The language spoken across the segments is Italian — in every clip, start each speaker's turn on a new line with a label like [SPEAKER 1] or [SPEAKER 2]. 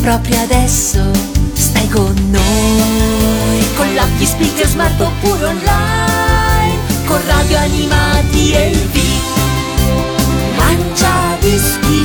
[SPEAKER 1] proprio adesso. Stai con noi, con l'occhi speaker smart oppure online, con radio animati e il beat. Mangia dischi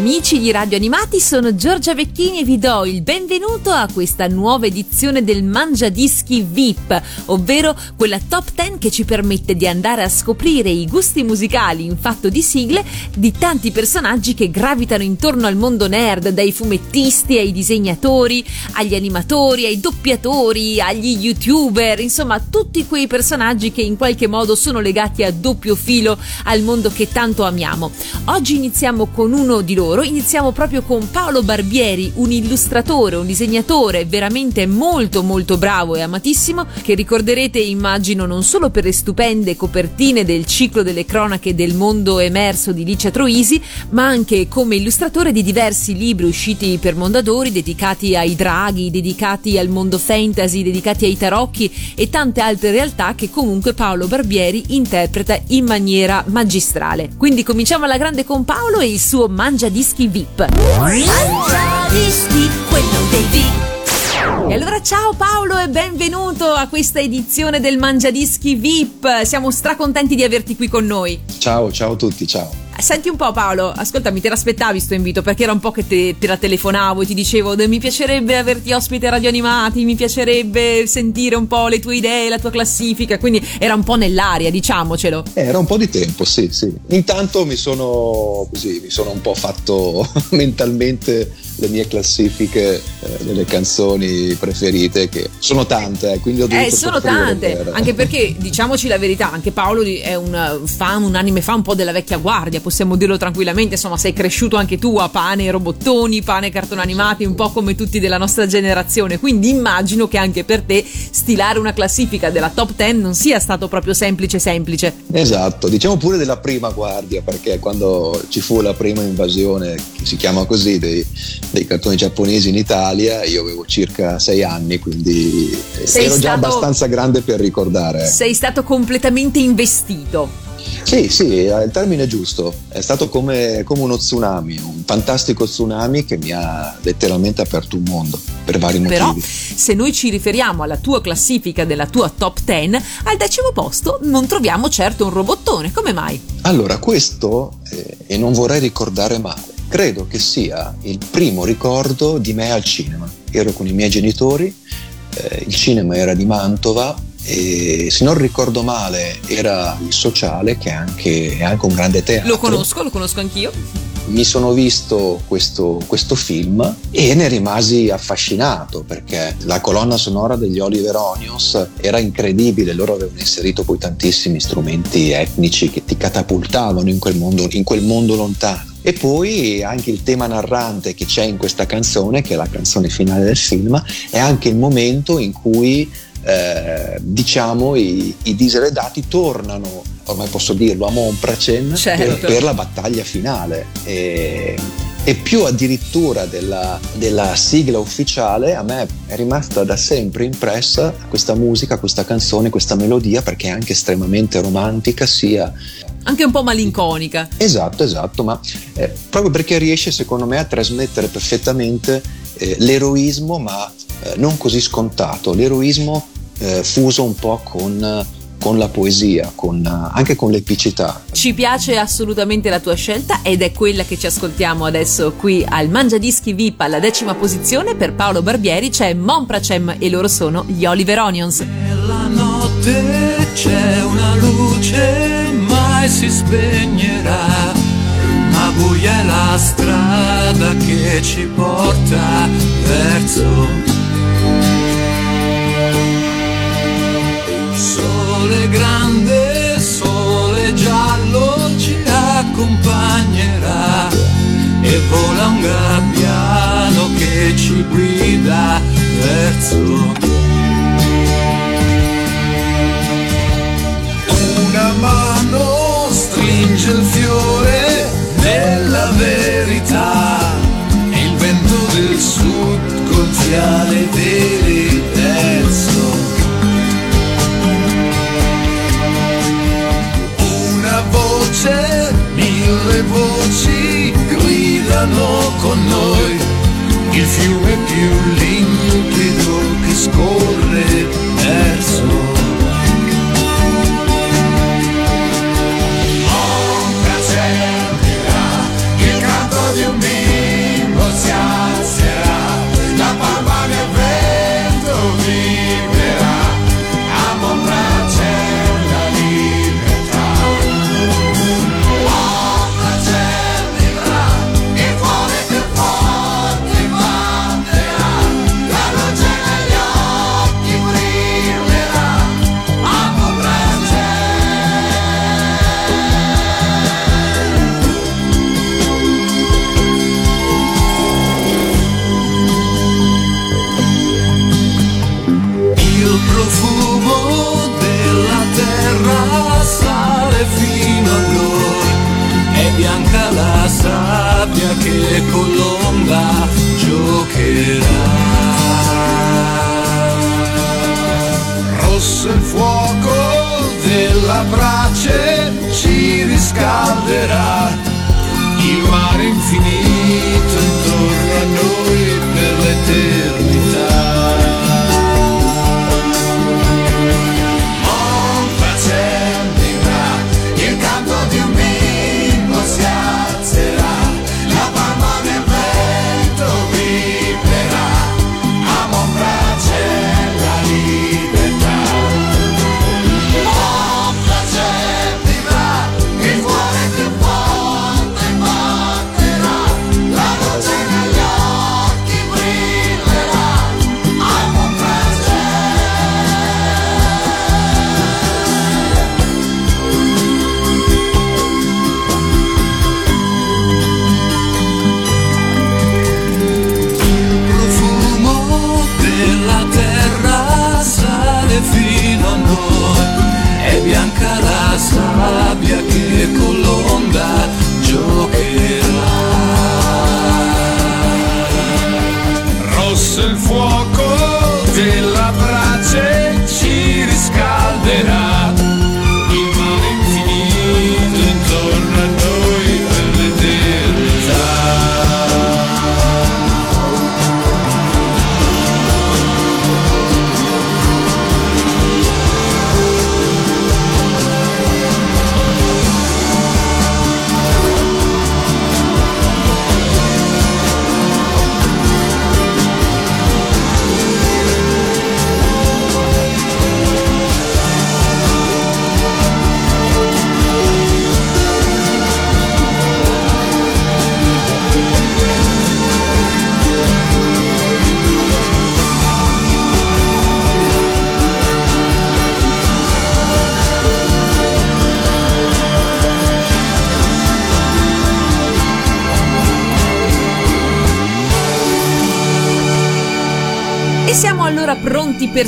[SPEAKER 2] Amici di Radio Animati, sono Giorgia Vecchini e vi do il benvenuto a questa nuova edizione del Mangia Dischi VIP, ovvero quella top 10 che ci permette di andare a scoprire i gusti musicali in fatto di sigle di tanti personaggi che gravitano intorno al mondo nerd, dai fumettisti ai disegnatori, agli animatori, ai doppiatori, agli youtuber, insomma tutti quei personaggi che in qualche modo sono legati a doppio filo al mondo che tanto amiamo. Oggi iniziamo con uno di loro, iniziamo proprio con Paolo Barbieri, un illustratore, un disegnatore veramente molto molto bravo e amatissimo che ricorderete immagino non solo per le stupende copertine del ciclo delle cronache del mondo emerso di Licia Troisi, ma anche come illustratore di diversi libri usciti per Mondadori dedicati ai draghi, dedicati al mondo fantasy, dedicati ai tarocchi e tante altre realtà che comunque Paolo Barbieri interpreta in maniera magistrale. Quindi cominciamo alla grande con Paolo e il suo Mangia Dischi VIP.
[SPEAKER 1] Mangia dischi, quello dei VIP.
[SPEAKER 2] E allora ciao Paolo e benvenuto a questa edizione del Mangia Dischi VIP. Siamo stracontenti di averti qui con noi.
[SPEAKER 3] Ciao, ciao a tutti, ciao.
[SPEAKER 2] Senti un po' Paolo, ascoltami, te l'aspettavi sto invito perché era un po' che te, te la telefonavo e ti dicevo mi piacerebbe averti ospite Radio Animati, mi piacerebbe sentire un po' le tue idee, la tua classifica, quindi era un po' nell'aria, diciamocelo.
[SPEAKER 3] Eh, Era un po' di tempo, sì, sì. Intanto mi sono così, mi sono un po' fatto mentalmente le mie classifiche eh, delle canzoni preferite, che sono tante, eh, quindi ho dovuto
[SPEAKER 2] Eh, sono tante,
[SPEAKER 3] per-
[SPEAKER 2] anche perché diciamoci la verità, anche Paolo è un fan, un anime fan un po' della vecchia guardia, possiamo dirlo tranquillamente, insomma sei cresciuto anche tu a pane e robottoni, pane e cartoni animati, un po' come tutti della nostra generazione, quindi immagino che anche per te stilare una classifica della top 10 non sia stato proprio semplice semplice.
[SPEAKER 3] Esatto, diciamo pure della prima guardia, perché quando ci fu la prima invasione, che si chiama così, dei, dei cartoni giapponesi in Italia, io avevo circa sei anni, quindi
[SPEAKER 2] Sei
[SPEAKER 3] ero già
[SPEAKER 2] stato-
[SPEAKER 3] abbastanza grande per ricordare.
[SPEAKER 2] Sei stato completamente investito.
[SPEAKER 3] Sì, sì, è il termine giusto. È stato come, come uno tsunami, un fantastico tsunami che mi ha letteralmente aperto un mondo per vari motivi.
[SPEAKER 2] Però, se noi ci riferiamo alla tua classifica della tua top 10, al decimo posto non troviamo certo un robottone. Come mai?
[SPEAKER 3] Allora, questo, eh, e non vorrei ricordare male, credo che sia il primo ricordo di me al cinema. Ero con i miei genitori, eh, il cinema era di Mantova e se non ricordo male era il sociale che è anche, è anche un grande teatro.
[SPEAKER 2] Lo conosco, lo conosco anch'io.
[SPEAKER 3] mi sono visto questo, questo film e ne rimasi affascinato perché la colonna sonora degli Oliver Onions era incredibile, loro avevano inserito poi tantissimi strumenti etnici che ti catapultavano in quel mondo, in quel mondo lontano. E poi anche il tema narrante che c'è in questa canzone, che è la canzone finale del film, è anche il momento in cui eh, diciamo i, i diseredati tornano, ormai posso dirlo, a Monpracen
[SPEAKER 2] Certo.
[SPEAKER 3] per, per la battaglia finale. E, e più addirittura della, della sigla ufficiale, a me è rimasta da sempre impressa questa musica, questa canzone, questa melodia, perché è anche estremamente romantica, sia
[SPEAKER 2] Anche un po' malinconica.
[SPEAKER 3] Esatto, esatto, ma eh, proprio perché riesce secondo me a trasmettere perfettamente eh, l'eroismo, ma eh, non così scontato, l'eroismo eh, fuso un po' con, con la poesia, con, anche con l'epicità.
[SPEAKER 2] Ci piace assolutamente la tua scelta ed è quella che ci ascoltiamo adesso qui al Mangia Dischi VIP alla decima posizione per Paolo Barbieri c'è Monpracem e loro sono gli Oliver Onions.
[SPEAKER 4] Nella notte c'è una luce, mai si spegnerà, ma buia è la strada che ci porta verso. Sole grande, sole giallo ci accompagnerà e vola un gabbiano che ci guida verso tinge il fiore della verità
[SPEAKER 5] e il vento del sud gonfia le vele terzo. Una voce, mille voci gridano con noi il fiume più limpido che scorre che con l'onda giocherà. Rosso il fuoco della brace ci riscalderà, il mare infinito intorno a noi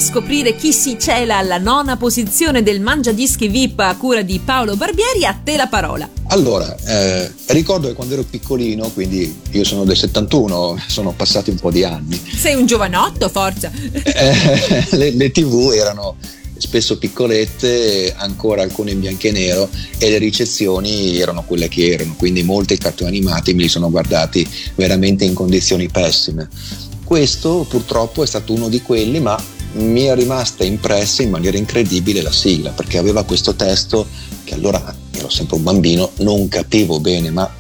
[SPEAKER 2] scoprire chi si cela alla nona posizione del Mangia Dischi VIP a cura di Paolo Barbieri. A te la parola.
[SPEAKER 3] Allora, eh, ricordo che quando ero piccolino, quindi io sono del 71, sono passati un po' di anni,
[SPEAKER 2] Sei un giovanotto, forza.
[SPEAKER 3] eh, le, le tv erano spesso piccolette, ancora alcune in bianco e nero e le ricezioni erano quelle che erano, quindi molti cartoni animati me li sono guardati veramente in condizioni pessime. Questo purtroppo è stato uno di quelli, ma mi è rimasta impressa in maniera incredibile la sigla, perché aveva questo testo che allora ero sempre un bambino, non capivo bene, ma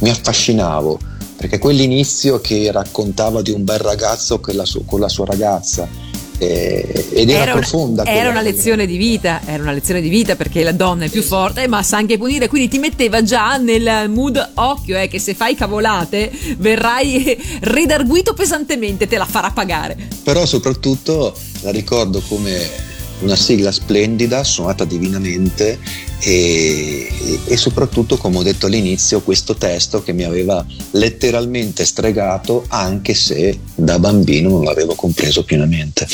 [SPEAKER 3] mi affascinavo, perché quell'inizio che raccontava di un bel ragazzo con la, su- con la sua ragazza, eh, ed era,
[SPEAKER 2] Era una-
[SPEAKER 3] profonda.
[SPEAKER 2] era una lezione di vita, era una lezione di vita perché la donna è più forte ma sa anche punire, quindi ti metteva già nel mood occhio, eh, che se fai cavolate verrai redarguito pesantemente, te la farà pagare.
[SPEAKER 3] Però soprattutto la ricordo come una sigla splendida, suonata divinamente e, e soprattutto, come ho detto all'inizio, questo testo che mi aveva letteralmente stregato anche se da bambino non l'avevo compreso pienamente.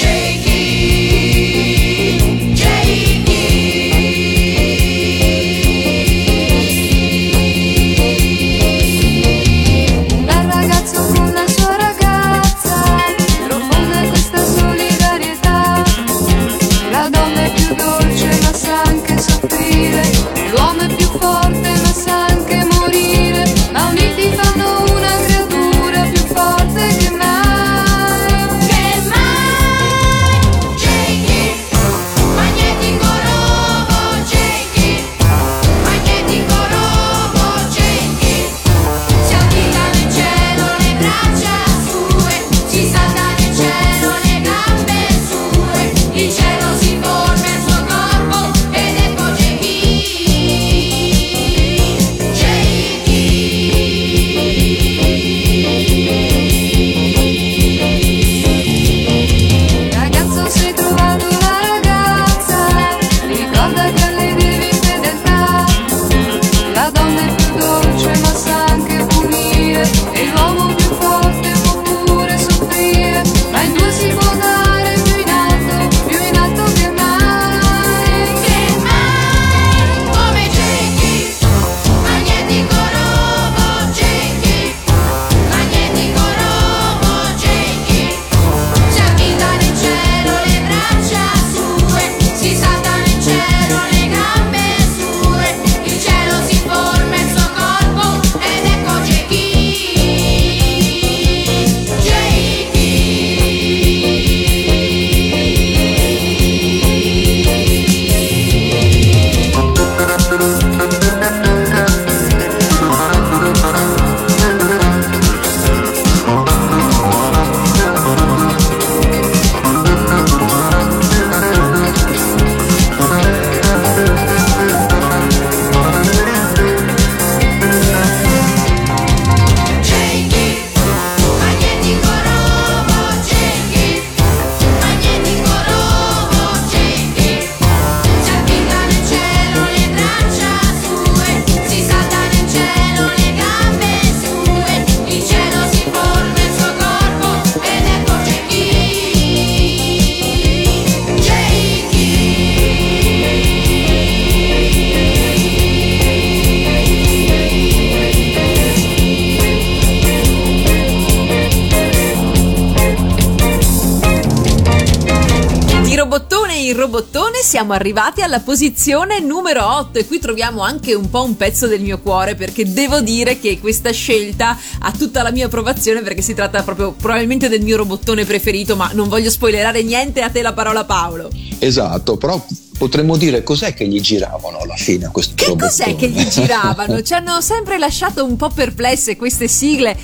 [SPEAKER 2] Siamo arrivati alla posizione numero 8 e qui troviamo anche un po' un pezzo del mio cuore perché devo dire che questa scelta ha tutta la mia approvazione perché si tratta proprio probabilmente del mio robottone preferito, ma non voglio spoilerare niente, a te la parola Paolo.
[SPEAKER 3] Esatto, però potremmo dire cos'è che gli giravano alla fine a questo
[SPEAKER 2] Che cos'è
[SPEAKER 3] robottone?
[SPEAKER 2] che gli giravano? Ci hanno sempre lasciato un po' perplesse queste sigle.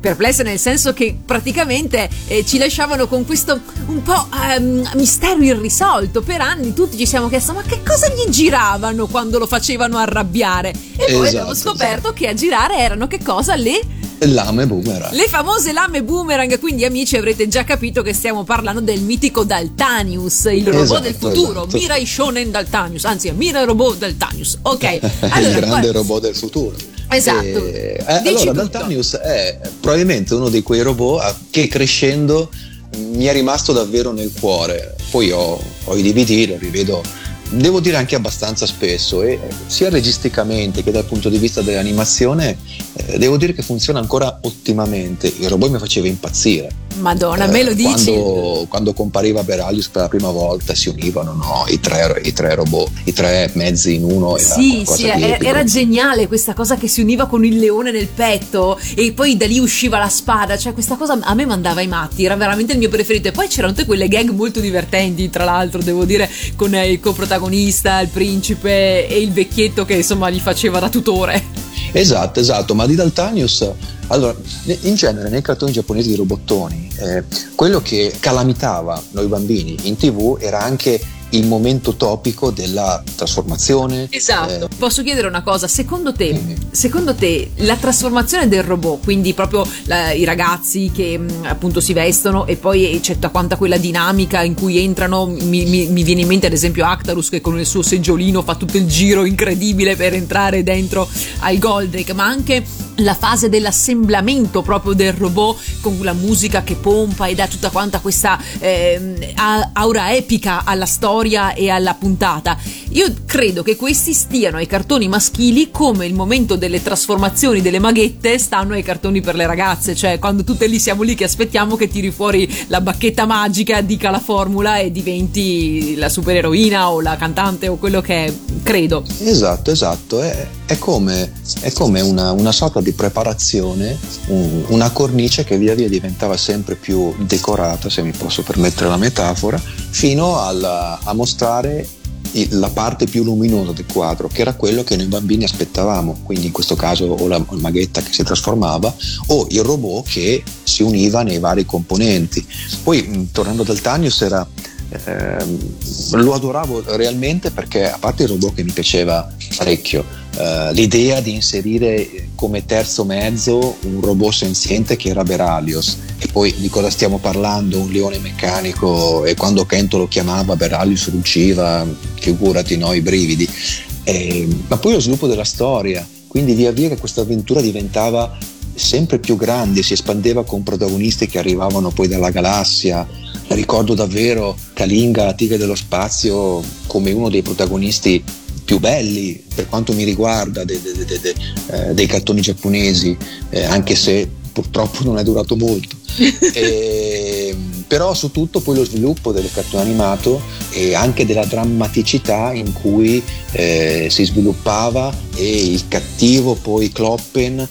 [SPEAKER 2] Perplesse nel senso che praticamente eh, ci lasciavano con questo un po' ehm, mistero irrisolto. Per anni tutti ci siamo chiesti: ma che cosa gli giravano quando lo facevano arrabbiare? E poi
[SPEAKER 3] Esatto,
[SPEAKER 2] abbiamo scoperto che a girare erano che cosa? Le
[SPEAKER 3] Lame boomerang.
[SPEAKER 2] le famose lame boomerang, quindi amici avrete già capito che stiamo parlando del mitico Daltanius, il robot
[SPEAKER 3] Esatto,
[SPEAKER 2] del futuro,
[SPEAKER 3] esatto.
[SPEAKER 2] Mirai Shonen Daltanius, anzi Mirai Robot Daltanius, ok.
[SPEAKER 3] il
[SPEAKER 2] Allora,
[SPEAKER 3] grande
[SPEAKER 2] qua-
[SPEAKER 3] robot del futuro.
[SPEAKER 2] Esatto.
[SPEAKER 3] Eh,
[SPEAKER 2] Dici
[SPEAKER 3] eh, allora,
[SPEAKER 2] tutto.
[SPEAKER 3] Daltanius è probabilmente uno di quei robot che crescendo mi è rimasto davvero nel cuore. Poi ho, ho i DVD, lo rivedo, devo dire anche abbastanza spesso, e sia registicamente che dal punto di vista dell'animazione, eh, devo dire che funziona ancora ottimamente. Il robot mi faceva impazzire.
[SPEAKER 2] Madonna, me lo
[SPEAKER 3] Eh,
[SPEAKER 2] dici?
[SPEAKER 3] Quando, quando compariva Beralius per la prima volta si univano no, i, tre, i tre robot, i tre mezzi in uno.
[SPEAKER 2] Sì, sì, era, era geniale questa cosa che si univa con il leone nel petto e poi da lì usciva la spada, cioè questa cosa a me mandava i matti, era veramente il mio preferito e poi c'erano tutte quelle gag molto divertenti, tra l'altro devo dire, con eh, il coprotagonista, il principe e il vecchietto che insomma gli faceva da tutore.
[SPEAKER 3] Esatto, esatto, ma di Daltanius, allora, in genere nei cartoni giapponesi di robottoni, eh, quello che calamitava noi bambini in tv era anche il momento topico della trasformazione.
[SPEAKER 2] Esatto.
[SPEAKER 3] eh,
[SPEAKER 2] Posso chiedere una cosa? Secondo te,
[SPEAKER 3] Dimmi.
[SPEAKER 2] secondo te la trasformazione del robot, quindi proprio la- i ragazzi che mh, appunto si vestono e poi c'è tutta quanta quella dinamica in cui entrano, mi, mi- mi viene in mente ad esempio Actarus che con il suo seggiolino fa tutto il giro incredibile per entrare dentro al Goldrake, ma anche la fase dell'assemblamento proprio del robot con la musica che pompa e dà tutta quanta questa a- aura epica alla storia e alla puntata. Io credo che questi stiano ai cartoni maschili come il momento delle trasformazioni delle maghette stanno ai cartoni per le ragazze, cioè quando tutte lì siamo lì che aspettiamo che tiri fuori la bacchetta magica, dica la formula e diventi la supereroina o la cantante o quello che è, credo.
[SPEAKER 3] Esatto, esatto, è, è come, è come una, una sorta di preparazione, un- una cornice che via via diventava sempre più decorata, se mi posso permettere la metafora, fino alla- a mostrare la parte più luminosa del quadro, che era quello che noi bambini aspettavamo, quindi in questo caso o la maghetta che si trasformava o il robot che si univa nei vari componenti. Poi tornando dal Tanius era ehm, lo adoravo realmente perché a parte il robot che mi piaceva parecchio, eh, l'idea di inserire come terzo mezzo un robot senziente che era Beralios e poi di cosa stiamo parlando? Un leone meccanico e quando Kento lo chiamava Beralius ruggiva, figurati no, i brividi. Eh, ma poi lo sviluppo della storia, quindi via via che questa avventura diventava sempre più grande, si espandeva con protagonisti che arrivavano poi dalla galassia. Ricordo davvero Kalinga, la tigre dello spazio, come uno dei protagonisti più belli per quanto mi riguarda de- de- de- eh, dei cartoni giapponesi, eh, anche se purtroppo non è durato molto. E, però su tutto poi lo sviluppo del cartone animato e anche della drammaticità in cui eh, si sviluppava e il cattivo poi Kloppen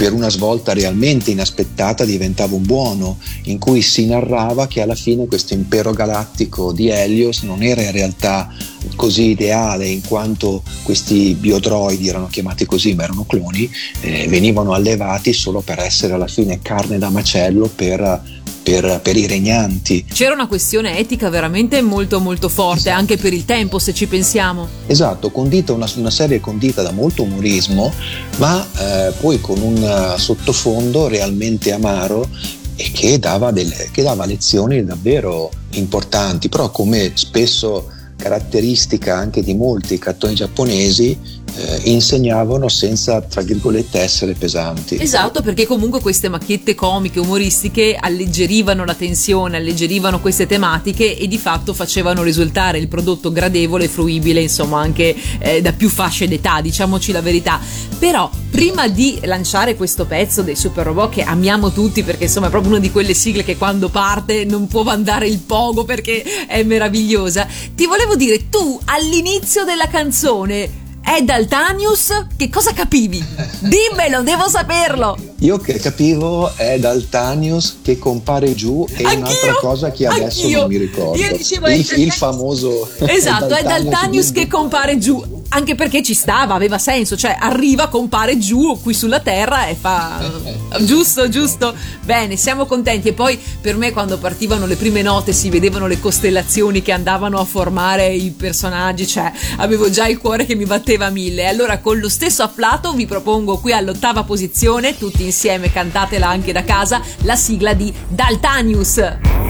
[SPEAKER 3] per una svolta realmente inaspettata diventava un buono, in cui si narrava che alla fine questo impero galattico di Helios non era in realtà così ideale in quanto questi biodroidi erano chiamati così ma erano cloni, eh, venivano allevati solo per essere alla fine carne da macello per, per- per i regnanti.
[SPEAKER 2] C'era una questione etica veramente molto molto forte, anche per il tempo se ci pensiamo.
[SPEAKER 3] Esatto, condita una, una serie condita da molto umorismo, ma eh, poi con un eh, sottofondo realmente amaro e che dava, delle, che dava lezioni davvero importanti, però come spesso caratteristica anche di molti cartoni giapponesi, eh, insegnavano senza, tra virgolette, essere pesanti.
[SPEAKER 4] Esatto, perché comunque queste macchiette comiche, umoristiche alleggerivano la tensione, alleggerivano queste tematiche e di fatto facevano risultare il prodotto gradevole e fruibile, insomma, anche eh, da più fasce d'età, diciamoci la verità. Però prima di lanciare questo pezzo dei Super Robot che amiamo tutti perché insomma è proprio una di quelle sigle che quando parte non può mandare il pogo perché è meravigliosa, ti volevo dire tu all'inizio della canzone è Daltanius? Che cosa capivi? Dimmelo, devo saperlo!
[SPEAKER 3] Io che capivo è Daltanius che compare giù e
[SPEAKER 4] Anch'io,
[SPEAKER 3] un'altra cosa che adesso
[SPEAKER 4] anch'io.
[SPEAKER 3] non mi ricordo.
[SPEAKER 4] Io dicevo,
[SPEAKER 3] il, il famoso
[SPEAKER 4] Esatto, è Daltanius
[SPEAKER 3] in-
[SPEAKER 4] che compare giù. Anche perché ci stava, aveva senso, cioè arriva, compare giù qui sulla terra e fa. Giusto, giusto. Bene, siamo contenti. E poi per me, quando partivano le prime note, si vedevano le costellazioni che andavano a formare i personaggi, cioè avevo già il cuore che mi batteva a mille. Allora, con lo stesso afflato, vi propongo qui all'ottava posizione, tutti insieme, cantatela anche da casa, la sigla di Daltanius.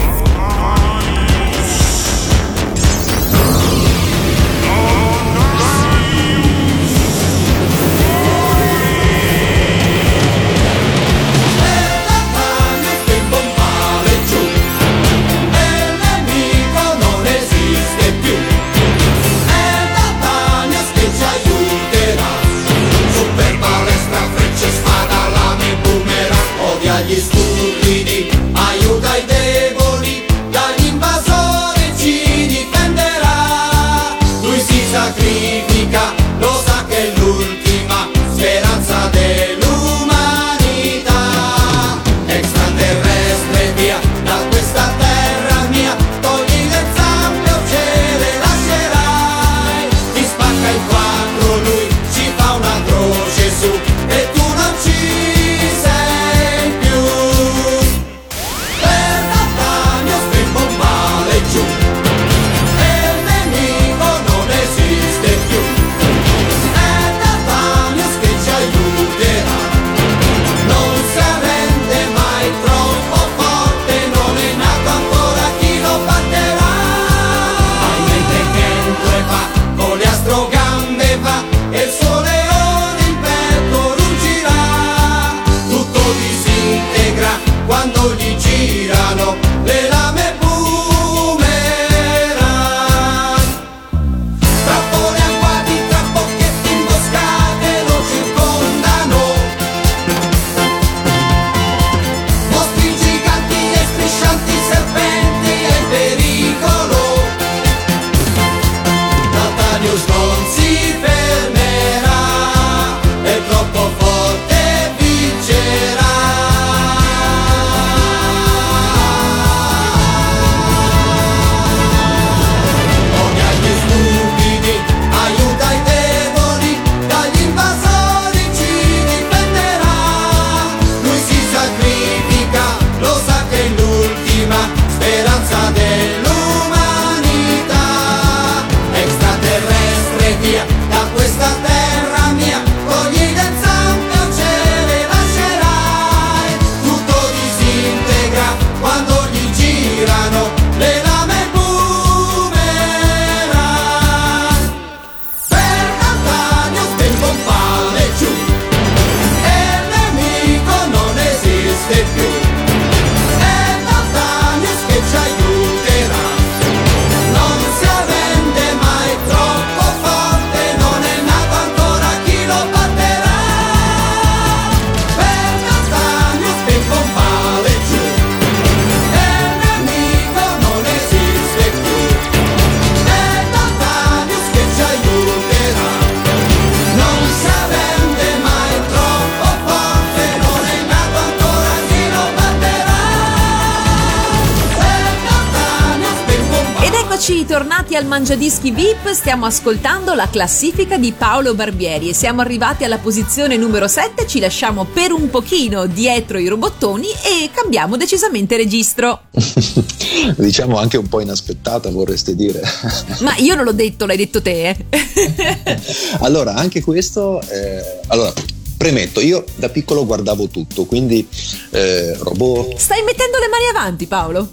[SPEAKER 4] Stiamo ascoltando la classifica di Paolo Barbieri e siamo arrivati alla posizione numero 7, ci lasciamo per un pochino dietro i robottoni e cambiamo decisamente registro.
[SPEAKER 3] diciamo anche un po' inaspettata vorreste dire.
[SPEAKER 4] Ma io non l'ho detto, l'hai detto te. eh.
[SPEAKER 3] allora, anche questo, eh, allora, premetto, io da piccolo guardavo tutto, quindi eh, robot,
[SPEAKER 4] Stai mettendo le mani avanti Paolo.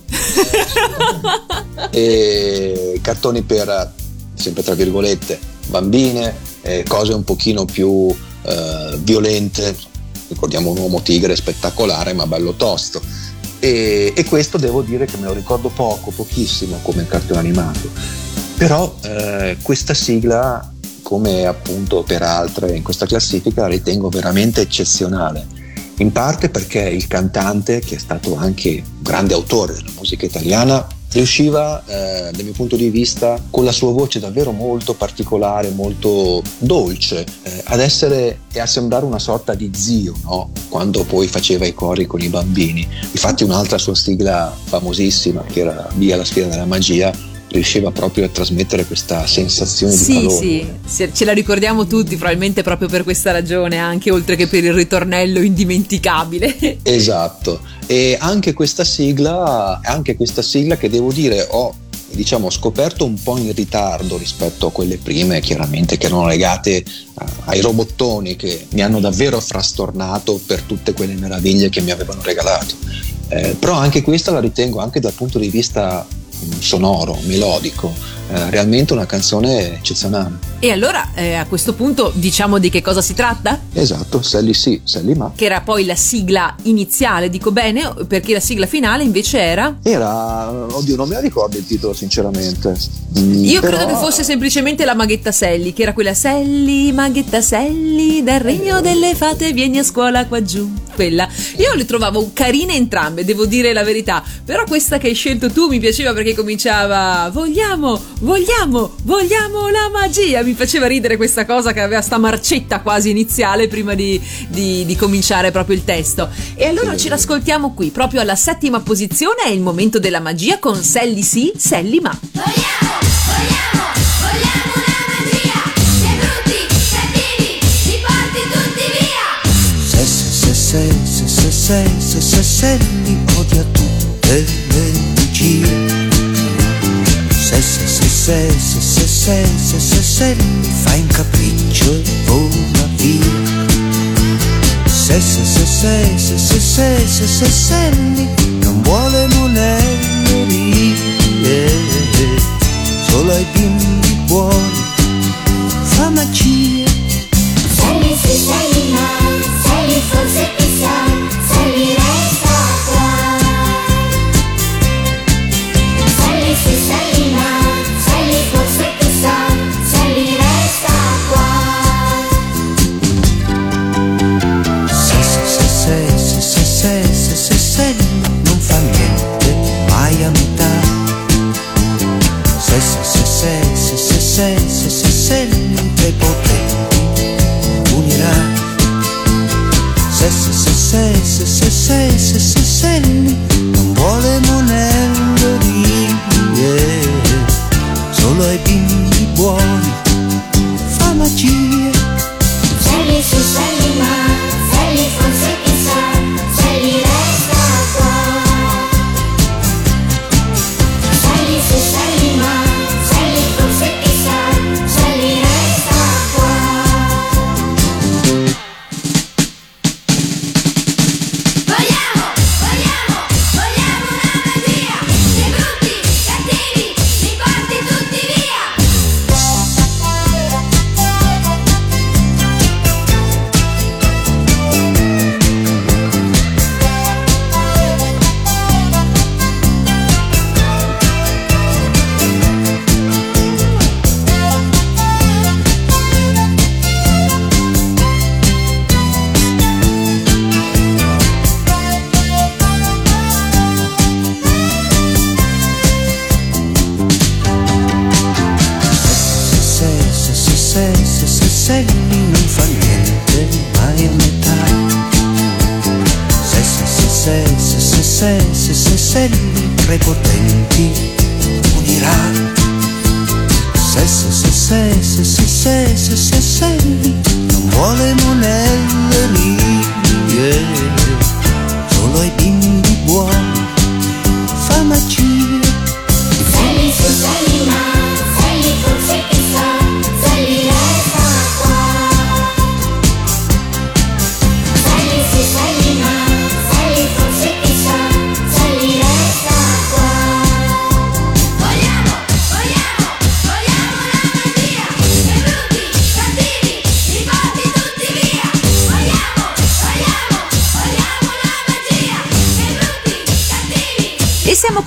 [SPEAKER 3] e cartoni per, sempre tra virgolette, bambine, eh, cose un pochino più eh, violente, ricordiamo un uomo tigre spettacolare ma bello tosto. E, e questo devo dire che me lo ricordo poco, pochissimo come cartone animato. Però eh, questa sigla, come appunto per altre in questa classifica, la ritengo veramente eccezionale. In parte perché il cantante, che è stato anche un grande autore della musica italiana, riusciva, eh, dal mio punto di vista, con la sua voce davvero molto particolare, molto dolce, eh, ad essere e a sembrare una sorta di zio, no? quando poi faceva i cori con i bambini. Infatti un'altra sua sigla famosissima, che era Via la sfera della magia, riusciva proprio a trasmettere questa sensazione di
[SPEAKER 2] Sì,
[SPEAKER 3] calore.
[SPEAKER 2] sì, se- ce la ricordiamo tutti, probabilmente proprio per questa ragione, anche oltre che per il ritornello indimenticabile.
[SPEAKER 3] Esatto, e anche questa sigla, anche questa sigla che devo dire ho diciamo scoperto un po' in ritardo rispetto a quelle prime, chiaramente che erano legate a- ai robottoni che mi hanno davvero frastornato per tutte quelle meraviglie che mi avevano regalato. Eh, però anche questa la ritengo anche dal punto di vista sonoro, melodico, eh, realmente una canzone eccezionale.
[SPEAKER 2] E allora, eh, a questo punto, diciamo di che cosa si tratta?
[SPEAKER 3] Esatto, Sally sì, Sally ma.
[SPEAKER 2] Che era poi la sigla iniziale, dico bene, perché la sigla finale invece era...
[SPEAKER 3] Era, oddio, non me la ricordo il titolo sinceramente. Mm,
[SPEAKER 2] Io
[SPEAKER 3] però-
[SPEAKER 2] credo che fosse semplicemente la maghetta Sally, che era quella Sally, maghetta Sally, dal regno delle fate vieni a scuola qua giù. Quella. Io le trovavo carine entrambe, devo dire la verità. Però questa che hai scelto tu mi piaceva perché cominciava Vogliamo, vogliamo, vogliamo la magia. Mi faceva ridere questa cosa che aveva sta marcetta quasi iniziale prima di, di- di cominciare proprio il testo. E allora ce l'ascoltiamo qui, proprio alla settima posizione è il momento della magia con Sally sì, Sally ma.
[SPEAKER 6] Vogliamo, vogliamo, vogliamo una magia Sei brutti, cattivi, li porti tutti via
[SPEAKER 7] Se se se se se se se se se se li odia tutte le bugie Se se se se se se se se se se li fa in capriccio e vola via Se se se se se se se se se se non vuole monellerie Solo ai bimbi buoni fa magia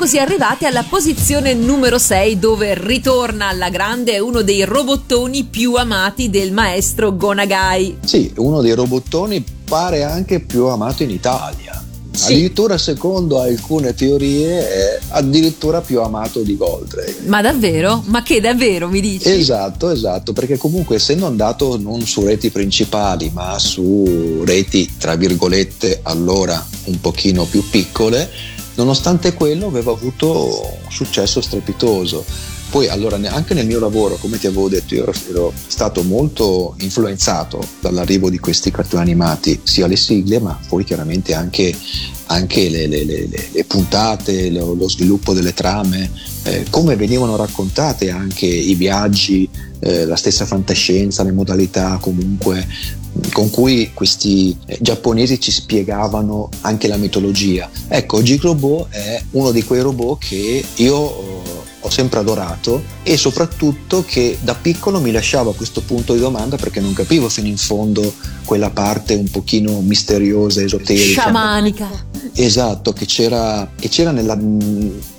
[SPEAKER 2] così arrivati alla posizione numero 6 dove ritorna alla grande uno dei robottoni più amati del maestro Gonagai.
[SPEAKER 3] Sì, uno dei robottoni pare anche più amato in Italia.
[SPEAKER 2] Sì.
[SPEAKER 3] Addirittura secondo alcune teorie è addirittura più amato di Goldrake.
[SPEAKER 2] Ma davvero? Ma che davvero mi dici?
[SPEAKER 3] Esatto, esatto, perché comunque essendo andato non su reti principali, ma su reti tra virgolette allora un pochino più piccole, nonostante quello aveva avuto un successo strepitoso. Poi allora anche nel mio lavoro, come ti avevo detto, io ero, stato molto influenzato dall'arrivo di questi cartoni animati, sia le sigle, ma poi chiaramente anche, anche le, le- le- le- puntate, lo, sviluppo delle trame, eh, come venivano raccontate anche i viaggi, eh, la stessa fantascienza, le modalità comunque con cui questi eh, giapponesi ci spiegavano anche la mitologia. Ecco, Gig Robot è uno di quei robot che io eh, ho sempre adorato e soprattutto che da piccolo mi lasciava questo punto di domanda perché non capivo fino in fondo quella parte un pochino misteriosa, esoterica.
[SPEAKER 2] Sciamanica.
[SPEAKER 3] Esatto, che c'era, che c'era nella,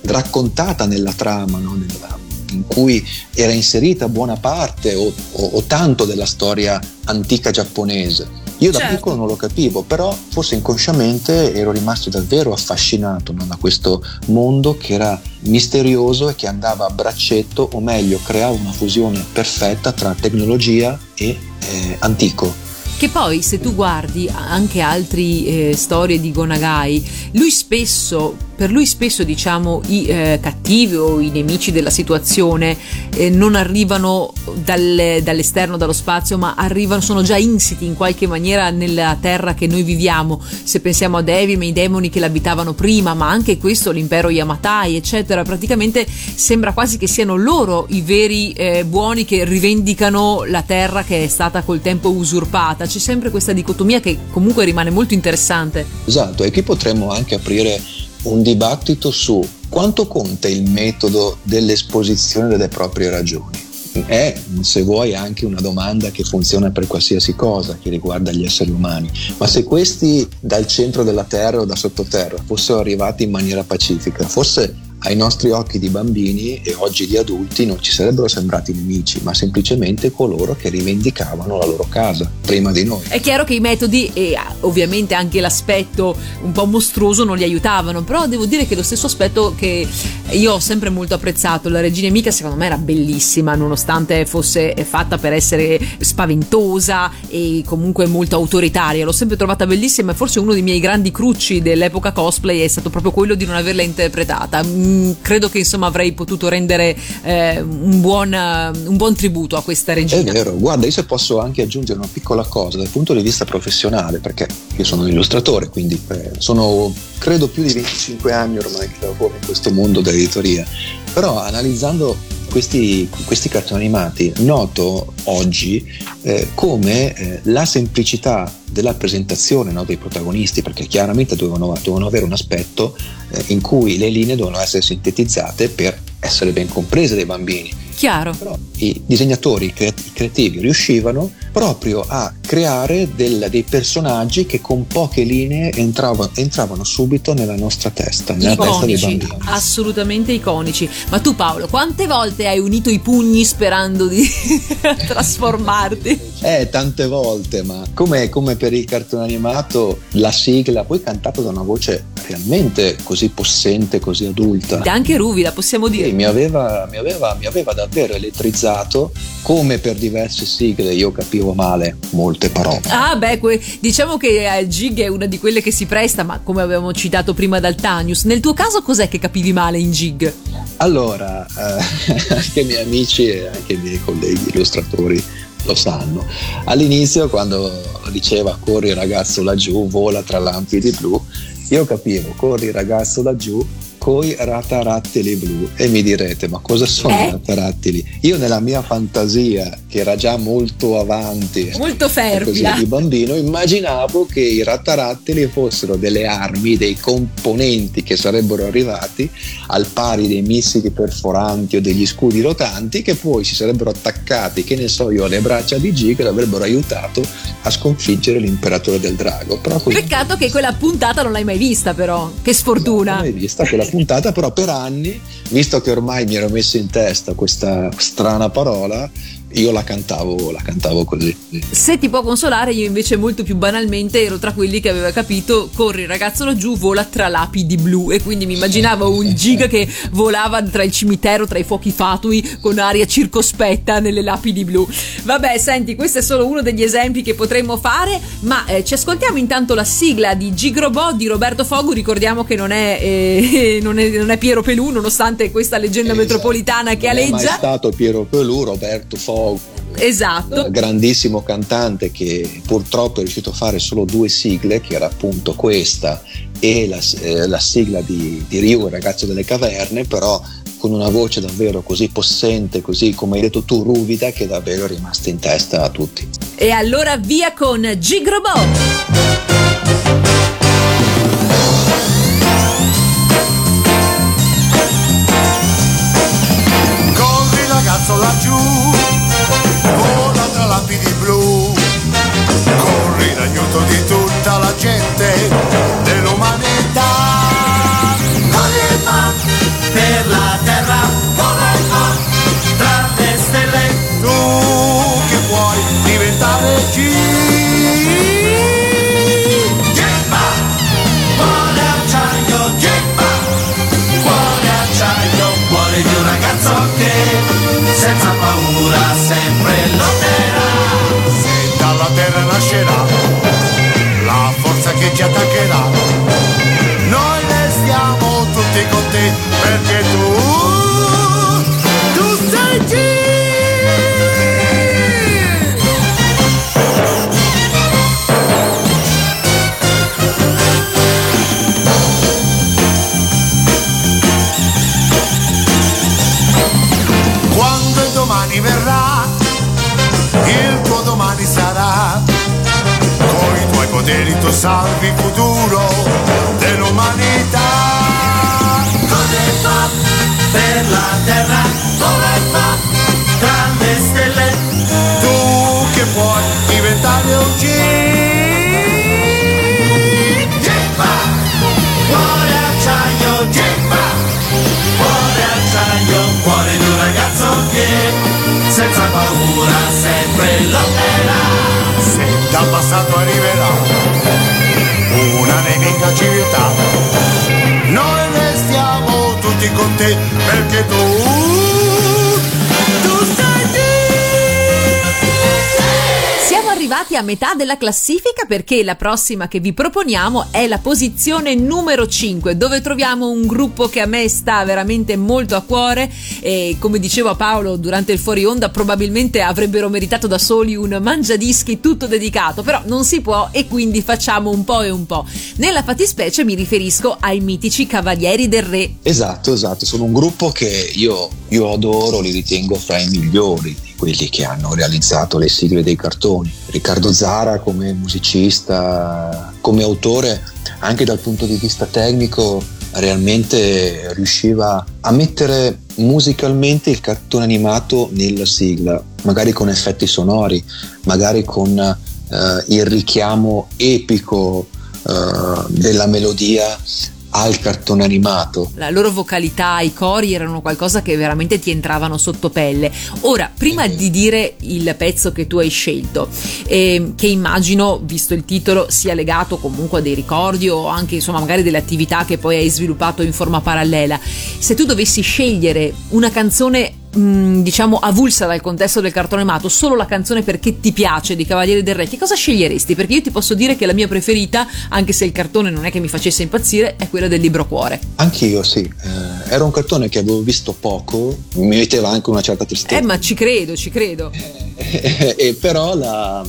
[SPEAKER 3] raccontata nella trama, no? Nella- in cui era inserita buona parte o, o- o tanto della storia antica giapponese. Io da
[SPEAKER 2] Certo.
[SPEAKER 3] piccolo non lo capivo, però forse inconsciamente ero rimasto davvero affascinato no, da questo mondo che era misterioso e che andava a braccetto, o meglio, creava una fusione perfetta tra tecnologia e eh, antico.
[SPEAKER 2] Che poi se tu guardi anche altre storie di Gonagai, lui spesso, per lui spesso diciamo i eh, cattivi o i nemici della situazione eh, non arrivano dalle- dall'esterno, dallo spazio, ma arrivano, sono già insiti in qualche maniera nella terra che noi viviamo. Se pensiamo a Devim e i demoni che l'abitavano prima, ma anche questo, l'impero Yamatai, eccetera, praticamente sembra quasi che siano loro i veri eh, buoni che rivendicano la terra che è stata col tempo usurpata. C'è sempre questa dicotomia che comunque rimane molto interessante.
[SPEAKER 3] Esatto, e qui potremmo anche aprire un dibattito su quanto conta il metodo dell'esposizione delle proprie ragioni. È, se vuoi, anche una domanda che funziona per qualsiasi cosa che riguarda gli esseri umani, ma se questi dal centro della Terra o da sottoterra fossero arrivati in maniera pacifica, forse ai nostri occhi di bambini e oggi di adulti non ci sarebbero sembrati nemici, ma semplicemente coloro che rivendicavano la loro casa prima di noi.
[SPEAKER 2] È chiaro che i metodi e ah, ovviamente anche l'aspetto un po' mostruoso non li aiutavano, però devo dire che lo stesso aspetto che io ho sempre molto apprezzato, la regina Mica secondo me era bellissima, nonostante fosse fatta per essere spaventosa e comunque molto autoritaria, l'ho sempre trovata bellissima e forse uno dei miei grandi crucci dell'epoca cosplay è stato proprio quello di non averla interpretata. Mm, credo che insomma avrei potuto rendere eh, un, buon, un buon tributo a questa
[SPEAKER 3] È
[SPEAKER 2] regina.
[SPEAKER 3] vero, guarda, io se posso anche aggiungere una piccola cosa dal punto di vista professionale, perché io sono un illustratore, quindi eh, sono credo più di 25 anni ormai che lavoro in questo mondo dell'editoria, però analizzando questi, questi cartoni animati noto oggi eh, come eh, la semplicità della presentazione no, dei protagonisti, perché chiaramente dovevano, dovevano avere un aspetto eh, in cui le linee dovevano essere sintetizzate per essere ben comprese dai bambini.
[SPEAKER 2] Chiaro.
[SPEAKER 3] Però i disegnatori i creat- i creativi riuscivano proprio a creare del- dei personaggi che con poche linee entravano, entravano subito nella nostra testa, nella testa dei
[SPEAKER 2] Iconici,
[SPEAKER 3] bambini.
[SPEAKER 2] assolutamente iconici. Ma tu Paolo, quante volte hai unito i pugni sperando di trasformarti?
[SPEAKER 3] Eh, tante volte, ma come, come per il cartone animato, la sigla, poi cantata da una voce realmente così possente, così adulta.
[SPEAKER 2] Anche ruvida, possiamo
[SPEAKER 3] Sì,
[SPEAKER 2] dire.
[SPEAKER 3] mi aveva, mi, aveva, mi aveva davvero elettrizzato, come per diverse sigle io capivo male molte parole.
[SPEAKER 2] Ah, beh, que- diciamo che eh, Gig è una di quelle che si presta, ma come avevamo citato prima dal Tanius, nel tuo caso cos'è che capivi male in Gig?
[SPEAKER 3] Allora, eh, anche i miei amici e anche i miei colleghi illustratori lo sanno. All'inizio, quando diceva corri ragazzo laggiù, vola tra lampi di blu, io capivo corri ragazzo laggiù coi ratarattili blu e mi direte ma cosa sono
[SPEAKER 2] Eh?
[SPEAKER 3] i ratarattili? Io nella mia fantasia che era già molto avanti
[SPEAKER 2] Molto fervida.
[SPEAKER 3] di bambino, immaginavo che i rattarattili fossero delle armi, dei componenti che sarebbero arrivati al pari dei missili perforanti o degli scudi rotanti che poi si sarebbero attaccati, che ne so io, alle braccia di G che l'avrebbero aiutato a sconfiggere l'imperatore del drago. Così
[SPEAKER 2] Peccato che quella puntata non l'hai mai vista, però. Che
[SPEAKER 3] non
[SPEAKER 2] sfortuna.
[SPEAKER 3] l'ho mai vista quella puntata, però per anni, visto che ormai mi ero messo in testa questa strana parola, io la cantavo, la cantavo così.
[SPEAKER 2] Se ti può consolare, io invece molto più banalmente ero tra quelli che aveva capito corri ragazzolo giù, vola tra lapidi blu e quindi mi immaginavo un giga che volava tra il cimitero, tra i fuochi fatui con aria circospetta nelle lapidi blu. Vabbè, senti, questo è solo uno degli esempi che potremmo fare, ma eh, ci ascoltiamo intanto la sigla di Gigrobot di Roberto Fogu, ricordiamo che non è, eh, non è, non è Piero Pelù, nonostante questa leggenda
[SPEAKER 3] Esatto.
[SPEAKER 2] metropolitana che
[SPEAKER 3] Non è mai
[SPEAKER 2] aleggia.
[SPEAKER 3] stato Piero Pelù, Roberto Fogo,
[SPEAKER 2] Esatto.
[SPEAKER 3] grandissimo cantante che purtroppo è riuscito a fare solo due sigle, che era appunto questa e la, eh, la sigla di, di Ryu, il ragazzo delle caverne, però con una voce davvero così possente, così come hai detto tu, ruvida, che davvero è rimasta in testa a tutti.
[SPEAKER 2] E allora via con Gigrobot!
[SPEAKER 4] Che ci attaccherà, noi restiamo tutti con te perché tu, tu salvi il futuro dell'umanità. Corre e va per la terra, vola e va tra le stelle. Tu che puoi diventare un G. Gemma, cuore acciaio, Gemma cuore acciaio, cuore di un ragazzo che senza paura sempre lotterà. Se dal passato arriverà civiltà, noi restiamo tutti con te perché tu,
[SPEAKER 2] arrivati a metà della classifica perché la prossima che vi proponiamo è la posizione numero 5 dove troviamo un gruppo che a me sta veramente molto a cuore. E come diceva Paolo durante il fuori onda probabilmente avrebbero meritato da soli un mangiadischi tutto dedicato però non si può e quindi facciamo un po' e un po'. Nella fattispecie mi riferisco ai mitici Cavalieri del Re.
[SPEAKER 3] Esatto, esatto, sono un gruppo che io, io adoro, li ritengo fra i migliori quelli che hanno realizzato le sigle dei cartoni. Riccardo Zara come musicista, come autore, anche dal punto di vista tecnico, realmente riusciva a mettere musicalmente il cartone animato nella sigla, magari con effetti sonori, magari con eh, il richiamo epico eh, della melodia al cartone animato.
[SPEAKER 2] la loro vocalità, i cori erano qualcosa che veramente ti entravano sotto pelle. Ora, prima di dire il pezzo che tu hai scelto, ehm, che immagino, visto il titolo, sia legato comunque a dei ricordi o anche insomma magari delle attività che poi hai sviluppato in forma parallela, se tu dovessi scegliere una canzone mh, diciamo avulsa dal contesto del cartone animato, solo la canzone perché ti piace di Cavalieri del Re, che cosa sceglieresti? Perché io ti posso dire che la mia preferita, anche se il cartone non è che mi facesse impazzire, è quella del libro cuore.
[SPEAKER 3] Anch'io sì, eh, era un cartone che avevo visto poco, mi metteva anche una certa tristezza.
[SPEAKER 2] Eh, ma ci credo, ci credo.
[SPEAKER 3] e però la,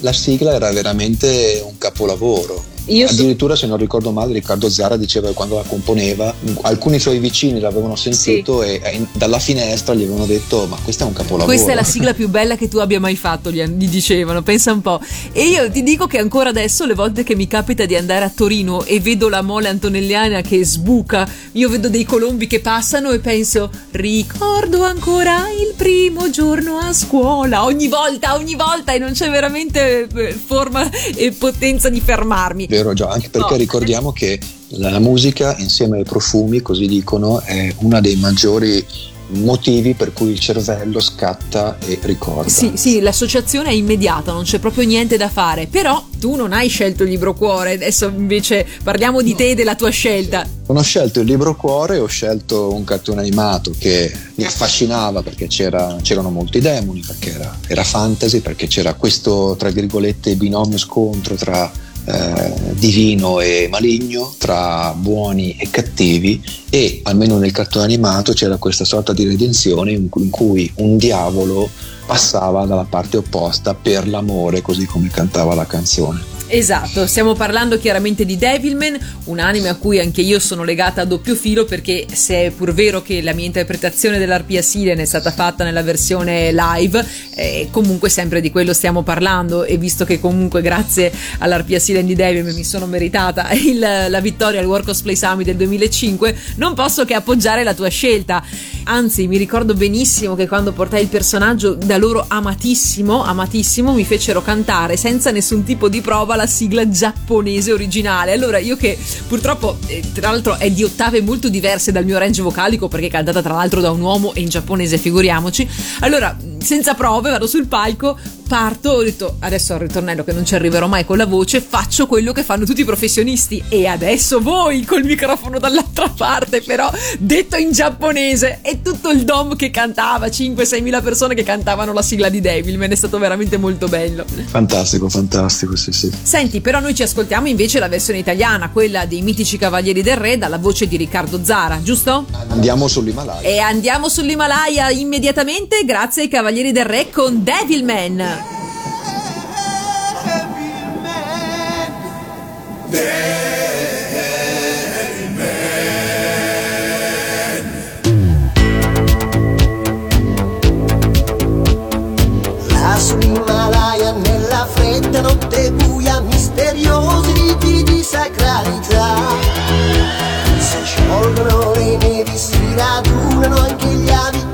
[SPEAKER 3] la sigla era veramente un capolavoro.
[SPEAKER 8] Io so-
[SPEAKER 3] Addirittura, se non ricordo male, Riccardo Zara diceva che quando la componeva, alcuni suoi vicini l'avevano sentito e e in- dalla finestra gli avevano detto: Ma questo è un capolavoro.
[SPEAKER 2] Questa è la sigla più bella che tu abbia mai fatto, gli, gli dicevano, pensa un po'. E io ti dico che ancora adesso, le volte che mi capita di andare a Torino e vedo la mole antonelliana che sbuca, io vedo dei colombi che passano e penso, ricordo ancora il primo giorno a scuola, ogni volta, ogni volta, e non c'è veramente eh, forma e potenza di fermarmi.
[SPEAKER 3] Vero, già, anche perché
[SPEAKER 2] No.
[SPEAKER 3] ricordiamo che la musica, insieme ai profumi, così dicono, è uno dei maggiori motivi per cui il cervello scatta e ricorda.
[SPEAKER 2] Sì, sì, l'associazione è immediata, non c'è proprio niente da fare. Però tu non hai scelto il libro cuore, adesso invece parliamo di te e della tua scelta.
[SPEAKER 3] Non ho scelto il libro cuore, ho scelto un cartone animato che mi affascinava perché c'era- c'erano molti demoni, perché era, era fantasy, perché c'era questo, tra virgolette, binomio scontro tra eh, divino e maligno, tra buoni e cattivi e almeno nel cartone animato c'era questa sorta di redenzione in cui, in cui un diavolo passava dalla parte opposta per l'amore, così come cantava la canzone.
[SPEAKER 2] Esatto, stiamo parlando chiaramente di Devilman, un anime a cui anche io sono legata a doppio filo perché se è pur vero che la mia interpretazione dell'Arpia Siren è stata fatta nella versione live, eh, comunque sempre di quello stiamo parlando e visto che comunque grazie all'Arpia Siren di Devilman mi sono meritata il- la vittoria al World Cosplay Summit del 2005, non posso che appoggiare la tua scelta. Anzi, mi ricordo benissimo che quando portai il personaggio da loro amatissimo, amatissimo, mi fecero cantare senza nessun tipo di prova la sigla giapponese originale. Allora, io che purtroppo, eh, tra l'altro, è di ottave molto diverse dal mio range vocalico, perché è cantata tra l'altro da un uomo e in giapponese, figuriamoci. Allora, senza prove, vado sul palco, parto, ho detto adesso al ritornello che non ci arriverò mai con la voce, faccio quello che fanno tutti i professionisti. E adesso voi col microfono dall'altra parte, però detto in giapponese e tutto il dom che cantava, 5-6 mila persone che cantavano la sigla di Devilman, è stato veramente molto bello.
[SPEAKER 3] Fantastico, fantastico, sì, sì.
[SPEAKER 2] Senti, però noi ci ascoltiamo invece la versione italiana, quella dei mitici Cavalieri del Re, dalla voce di Riccardo Zara, giusto?
[SPEAKER 3] Andiamo sull'Himalaya.
[SPEAKER 2] E andiamo sull'Himalaya immediatamente grazie ai Cavalieri del Re con Devilman.
[SPEAKER 9] Là sull'Himalaya nella fredda notte buia misteriosi di sacralità Si sciolgono le nevi, si radunano anche gli avi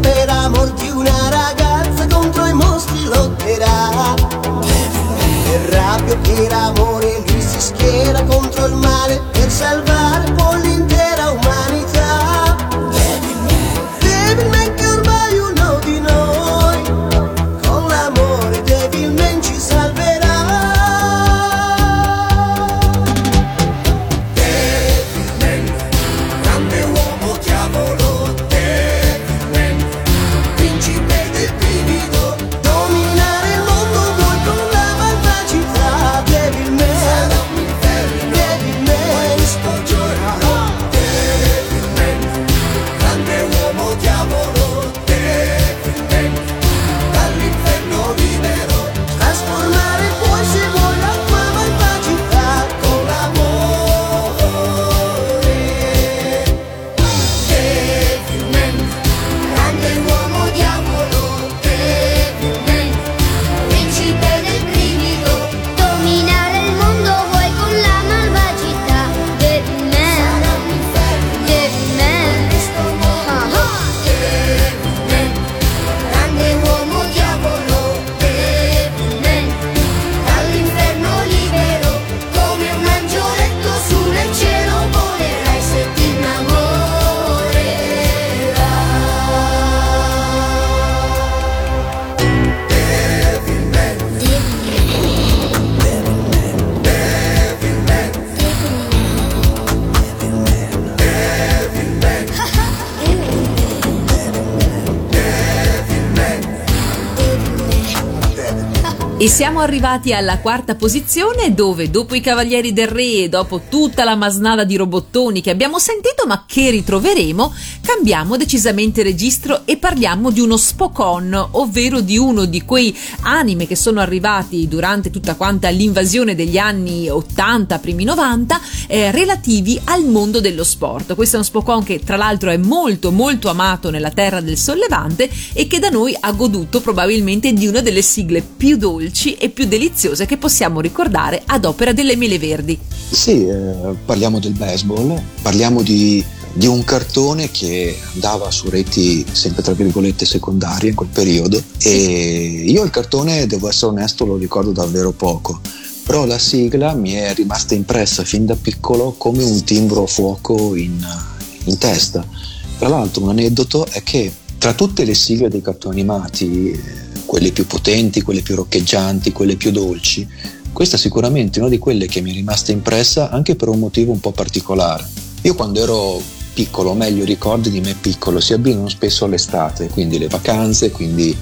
[SPEAKER 9] per amor di una ragazza contro i mostri lotterà. Per rabbia per amore lui si schiera contro il male per salvare
[SPEAKER 2] arrivati alla quarta posizione dove dopo i Cavalieri del Re e dopo tutta la masnada di robottoni che abbiamo sentito ma che ritroveremo, cambiamo decisamente registro e parliamo di uno Spokon, ovvero di uno di quei anime che sono arrivati durante tutta quanta l'invasione degli anni 80, primi 90, eh, relativi al mondo dello sport. Questo è uno Spokon che tra l'altro è molto molto amato nella terra del sollevante e che da noi ha goduto probabilmente di una delle sigle più dolci e più deliziose che possiamo ricordare ad opera delle mele verdi.
[SPEAKER 3] Sì, eh, parliamo del baseball, parliamo di, di un cartone che andava su reti sempre tra virgolette secondarie in quel periodo e io il cartone, devo essere onesto, lo ricordo davvero poco. Però la sigla mi è rimasta impressa fin da piccolo come un timbro a fuoco in, in testa. Tra l'altro un aneddoto è che tra tutte le sigle dei cartoni animati, quelle più potenti, quelle più roccheggianti, quelle più dolci, questa è sicuramente una di quelle che mi è rimasta impressa anche per un motivo un po' particolare. Io quando ero piccolo, o meglio i ricordi di me piccolo, si abbinano spesso all'estate, quindi le vacanze, quindi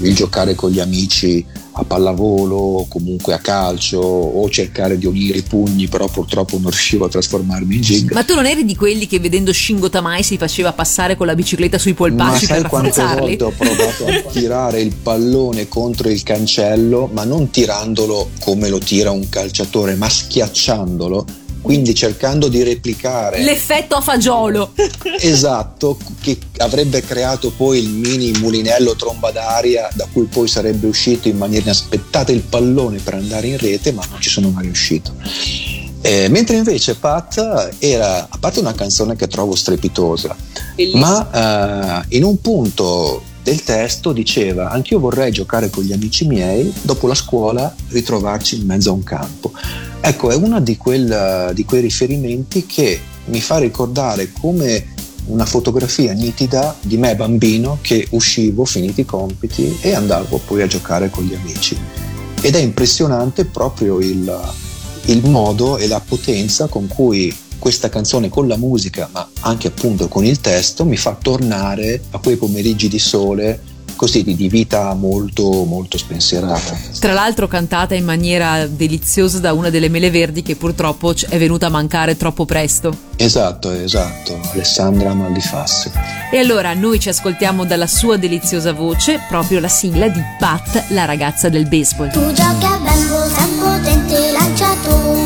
[SPEAKER 3] il giocare con gli amici a pallavolo o comunque a calcio o cercare di unire i pugni, però purtroppo non riuscivo a trasformarmi in gig.
[SPEAKER 2] Ma tu non eri di quelli che vedendo Shingo Tamai si faceva passare con la bicicletta sui
[SPEAKER 3] Ma
[SPEAKER 2] polpacci
[SPEAKER 3] sai
[SPEAKER 2] per
[SPEAKER 3] quante volte ho provato a tirare il pallone contro il cancello, ma non tirandolo come lo tira un calciatore, ma schiacciandolo, quindi cercando di replicare
[SPEAKER 2] L'effetto a fagiolo.
[SPEAKER 3] esatto che avrebbe creato poi il mini mulinello tromba d'aria da cui poi sarebbe uscito in maniera inaspettata il pallone per andare in rete, ma non ci sono mai riuscito. Eh, mentre invece Pat era, a parte una canzone che trovo strepitosa, ma eh, in un punto del testo diceva anch'io vorrei giocare con gli amici miei, dopo la scuola ritrovarci in mezzo a un campo. Ecco, è uno di, di quei riferimenti che mi fa ricordare come una fotografia nitida di me bambino che uscivo, finiti i compiti e andavo poi a giocare con gli amici. Ed è impressionante proprio il, il modo e la potenza con cui questa canzone con la musica, ma anche appunto con il testo, mi fa tornare a quei pomeriggi di sole, così di, vita molto, molto spensierata.
[SPEAKER 2] Tra l'altro cantata in maniera deliziosa da una delle mele verdi che purtroppo è venuta a mancare troppo presto.
[SPEAKER 3] Esatto, esatto, Alessandra Maldifassi.
[SPEAKER 2] E allora noi ci ascoltiamo dalla sua deliziosa voce proprio la sigla di Pat, la ragazza del baseball.
[SPEAKER 8] Tu giochi a sei un potente lanciatore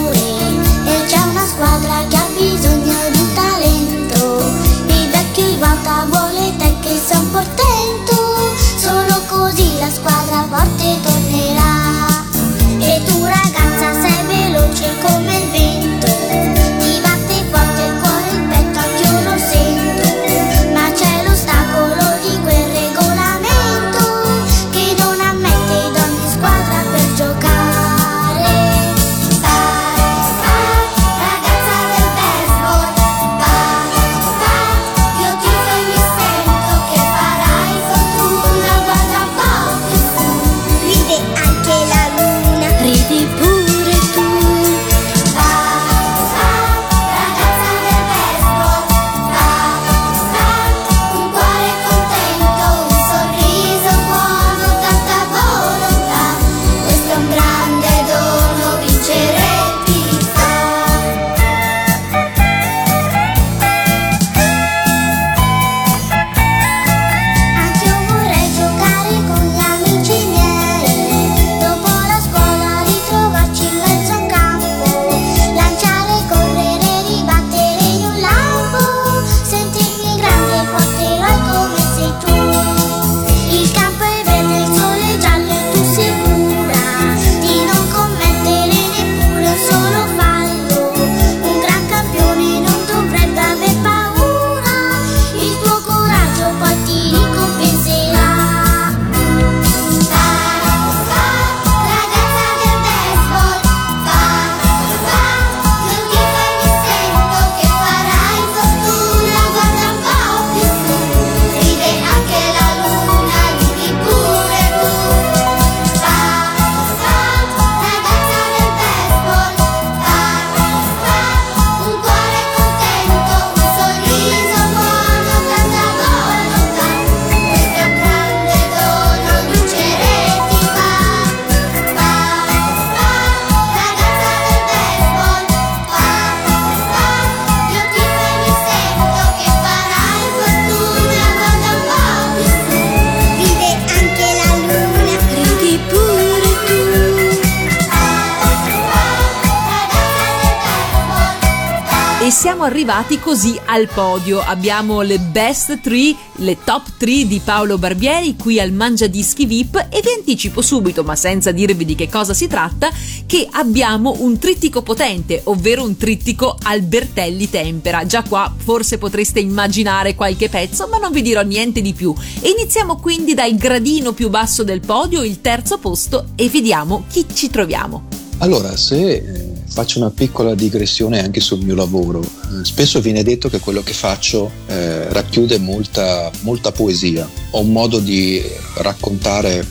[SPEAKER 2] siamo arrivati così al podio. Abbiamo le best 3, le top 3 di Paolo Barbieri qui al Mangia Dischi VIP e vi anticipo subito, ma senza dirvi di che cosa si tratta, che abbiamo un trittico potente, ovvero un trittico Albertelli Tempera. Già qua forse potreste immaginare qualche pezzo, ma non vi dirò niente di più. Iniziamo quindi dal gradino più basso del podio, il terzo posto, e vediamo chi ci troviamo.
[SPEAKER 3] Allora, se eh, faccio una piccola digressione anche sul mio lavoro, eh, spesso viene detto che quello che faccio eh, racchiude molta, molta poesia. Ho un modo di raccontare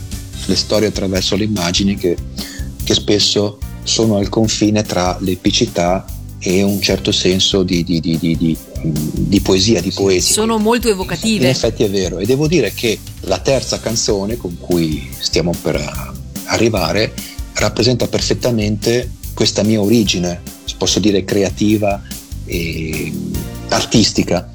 [SPEAKER 3] le storie attraverso le immagini che, che spesso sono al confine tra l'epicità e un certo senso di, di- di- di- poesia, di poesia.
[SPEAKER 2] Sono molto
[SPEAKER 3] In
[SPEAKER 2] evocative.
[SPEAKER 3] effetti è vero e devo dire che la terza canzone con cui stiamo per arrivare rappresenta perfettamente questa mia origine, posso dire creativa e artistica.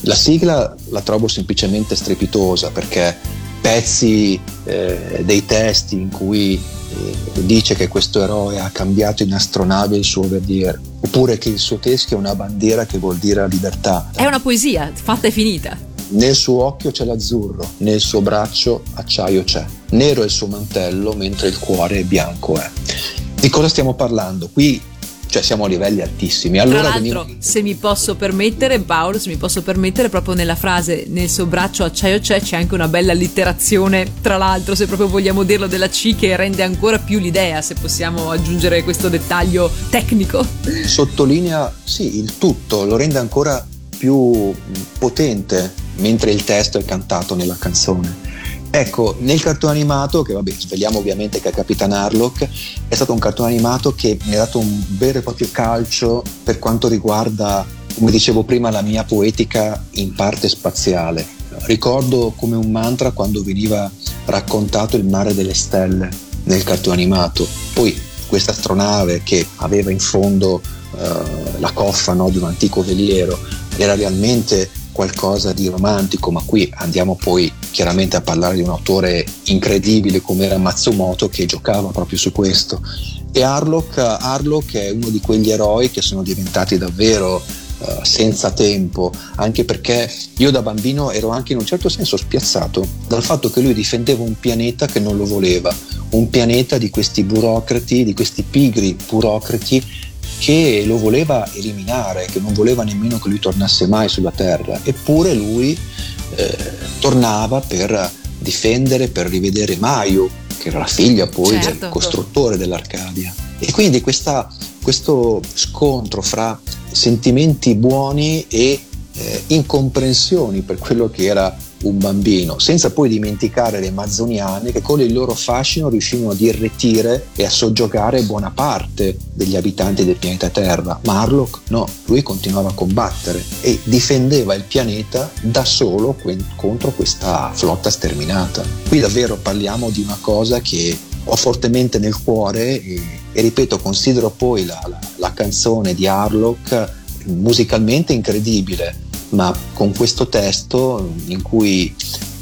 [SPEAKER 3] La sigla la trovo semplicemente strepitosa perché pezzi eh, dei testi in cui eh, dice che questo eroe ha cambiato in astronave il suo verdier, oppure che il suo teschio è una bandiera che vuol dire libertà.
[SPEAKER 2] È una poesia, fatta e finita.
[SPEAKER 3] Nel suo occhio c'è l'azzurro, nel suo braccio acciaio c'è. Nero è il suo mantello, mentre il cuore bianco è. Di cosa stiamo parlando? Qui cioè, siamo a livelli altissimi. Allora
[SPEAKER 2] Tra l'altro,
[SPEAKER 3] veniva-
[SPEAKER 2] se mi posso permettere, Paolo, se mi posso permettere, proprio nella frase nel suo braccio acciaio c'è, c'è anche una bella allitterazione, tra l'altro, se proprio vogliamo dirlo, della C che rende ancora più l'idea, se possiamo aggiungere questo dettaglio tecnico.
[SPEAKER 3] sottolinea sì, il tutto, lo rende ancora più potente mentre il testo è cantato nella canzone. Ecco, nel cartone animato, che vabbè, svegliamo ovviamente che è Capitan Harlock, è stato un cartone animato che mi ha dato un vero e proprio calcio per quanto riguarda, come dicevo prima, la mia poetica in parte spaziale. Ricordo come un mantra quando veniva raccontato il mare delle stelle nel cartone animato. Poi questa astronave che aveva in fondo eh, la coffa no, di un antico veliero era realmente qualcosa di romantico, ma qui andiamo poi chiaramente a parlare di un autore incredibile come era Matsumoto che giocava proprio su questo. E Harlock, Harlock è uno di quegli eroi che sono diventati davvero eh, senza tempo, anche perché io da bambino ero anche in un certo senso spiazzato dal fatto che lui difendeva un pianeta che non lo voleva, un pianeta di questi burocrati, di questi pigri burocrati che lo voleva eliminare, che non voleva nemmeno che lui tornasse mai sulla Terra. Eppure lui eh, tornava per difendere, per rivedere Mayu, che era la figlia poi
[SPEAKER 2] Certo.
[SPEAKER 3] del costruttore dell'Arcadia. E quindi questa- questo scontro fra sentimenti buoni e eh, incomprensioni per quello che era un bambino, senza poi dimenticare le mazzoniane che con il loro fascino riuscivano ad irretire e a soggiogare buona parte degli abitanti del pianeta Terra. Ma Harlock no, lui continuava a combattere e difendeva il pianeta da solo que- contro questa flotta sterminata. Qui davvero parliamo di una cosa che ho fortemente nel cuore e, e ripeto, considero poi la, la- la canzone di Harlock musicalmente incredibile, ma con questo testo in cui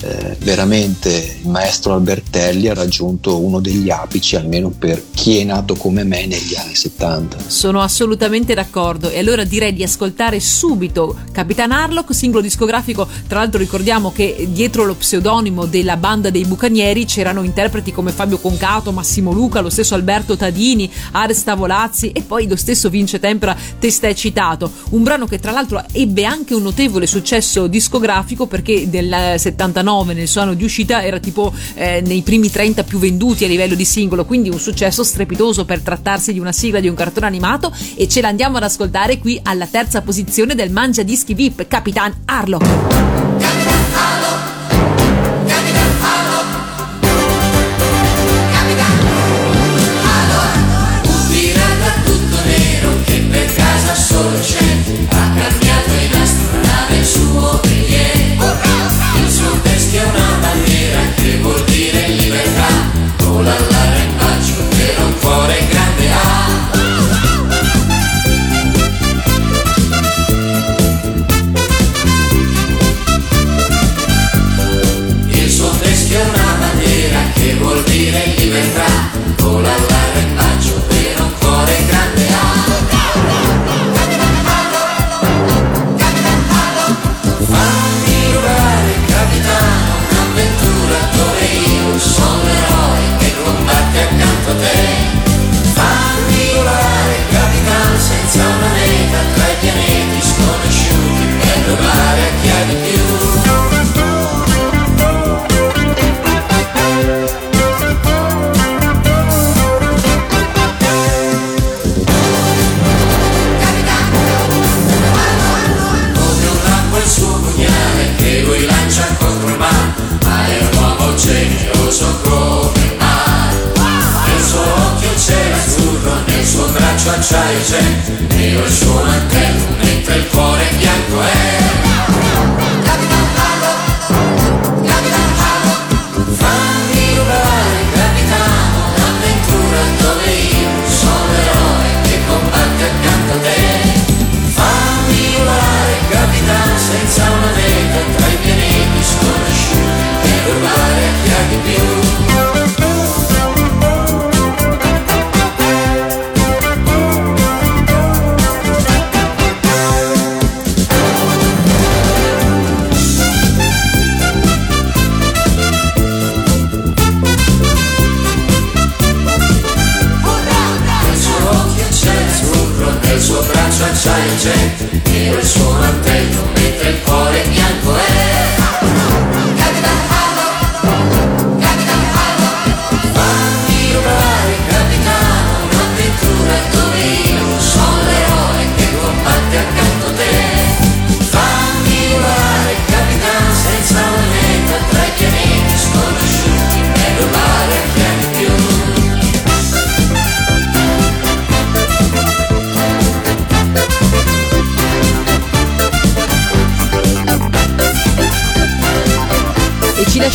[SPEAKER 3] eh, veramente il maestro Albertelli ha raggiunto uno degli apici, almeno per chi è nato come me negli anni 70.
[SPEAKER 2] Sono assolutamente d'accordo e allora direi di ascoltare subito Capitan Harlock, singolo discografico. Tra l'altro ricordiamo che dietro lo pseudonimo della banda dei Bucanieri c'erano interpreti come Fabio Concato, Massimo Luca, lo stesso Alberto Tadini, Ares Tavolazzi e poi lo stesso Vince Tempera testé citato. Un brano che tra l'altro ebbe anche un notevole successo discografico perché nel 79 nel suo anno di uscita era tipo eh, nei primi 30 più venduti a livello di singolo, quindi un successo strepitoso per trattarsi di una sigla di un cartone animato e ce l'andiamo ad ascoltare qui alla terza posizione del Mangia Dischi VIP, Capitan
[SPEAKER 4] che per casa solo c'è. Ha cambiato in astronave il suo veliero che vuol dire libertà Vola all'arrembaggio però un cuore grande
[SPEAKER 10] acciaio c'è, nero il suo mantello, mentre il cuore bianco è. Capitan Harlock, Capitan fammi volare, capitano, un'avventura dove io sono l'eroe che combatte accanto a te. Fammi volare, capitano, senza una meta tra i pianeti sconosciuti, per rubare chi ha di più.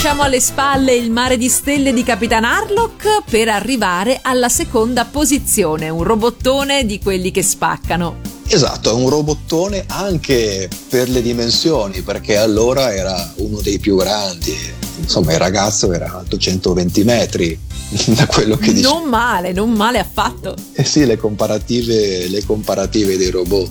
[SPEAKER 2] Lasciamo alle spalle il mare di stelle di Capitan Harlock per arrivare alla seconda posizione, un robottone di quelli che spaccano.
[SPEAKER 3] Esatto, è un robottone anche per le dimensioni, perché allora era uno dei più grandi. Insomma, il ragazzo era alto 120 metri, da quello che dice.
[SPEAKER 2] Non male, non male affatto.
[SPEAKER 3] Eh sì, le comparative, le comparative dei robot.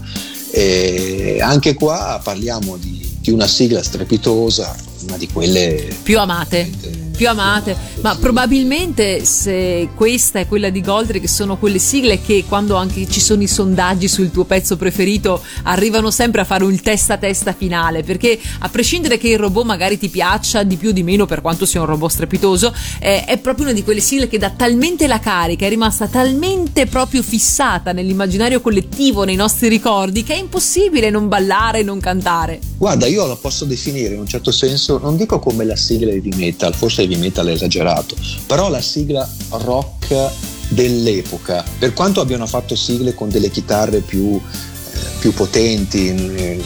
[SPEAKER 3] E anche qua parliamo di, di una sigla strepitosa, una di quelle
[SPEAKER 2] Più amate. Più amate, ma probabilmente se questa è quella di Goldrick sono quelle sigle che quando anche ci sono i sondaggi sul tuo pezzo preferito arrivano sempre a fare un testa a testa finale perché a prescindere che il robot magari ti piaccia di più o di meno per quanto sia un robot strepitoso eh, è proprio una di quelle sigle che dà talmente la carica è rimasta talmente proprio fissata nell'immaginario collettivo nei nostri ricordi che è impossibile non ballare non cantare.
[SPEAKER 3] Guarda, io la posso definire in un certo senso, non dico come la sigla heavy metal, forse heavy metal esagerato, però la sigla rock dell'epoca. Per quanto abbiano fatto sigle con delle chitarre più, eh, più potenti, eh,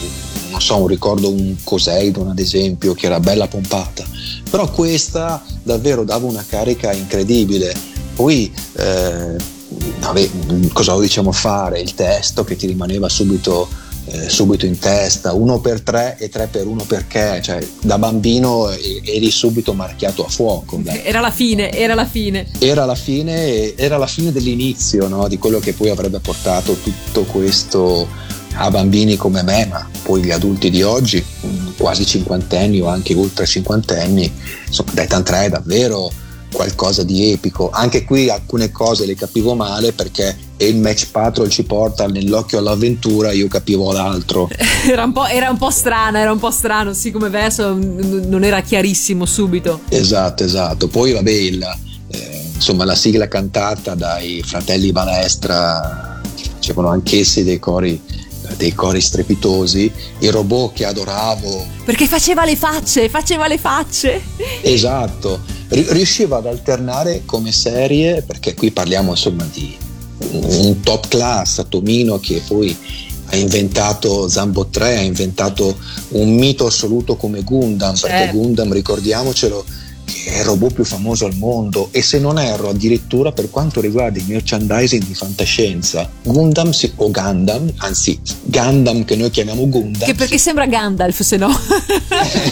[SPEAKER 3] non so, ricordo un Coseidon ad esempio, che era bella pompata, però questa davvero dava una carica incredibile. Poi eh, ave- cosa diciamo fare? Il testo che ti rimaneva subito eh, subito in testa, uno per tre e tre per uno perché, cioè da bambino eri subito marchiato a fuoco. dai.
[SPEAKER 2] era la fine era la fine
[SPEAKER 3] Era la fine, era la fine dell'inizio no? di quello che poi avrebbe portato tutto questo a bambini come me, ma poi gli adulti di oggi, quasi cinquantenni o anche ultra cinquantenni, insomma, Dayton 3 è davvero qualcosa di epico. Anche qui alcune cose le capivo male perché il match patrol ci porta nell'occhio all'avventura, io capivo l'altro.
[SPEAKER 2] Era un, po', era un po' strana, era un po' strano, sì, come verso non era chiarissimo subito.
[SPEAKER 3] Esatto, esatto. Poi vabbè, il, eh, insomma, la sigla cantata dai fratelli Balestra facevano anch'essi dei cori, dei cori strepitosi. Il robot che adoravo,
[SPEAKER 2] Perché faceva le facce, faceva le facce.
[SPEAKER 3] esatto, ri- riusciva ad alternare come serie, perché qui parliamo insomma di un top class, Tomino che poi ha inventato Zambo 3, ha inventato un mito assoluto come Gundam, perché
[SPEAKER 2] Certo.
[SPEAKER 3] Gundam, ricordiamocelo, il robot più famoso al mondo e se non erro addirittura per quanto riguarda il merchandising di fantascienza, Gundam si- o Gundam, anzi Gundam che noi chiamiamo Gundam,
[SPEAKER 2] Che perché sembra Gandalf, se no.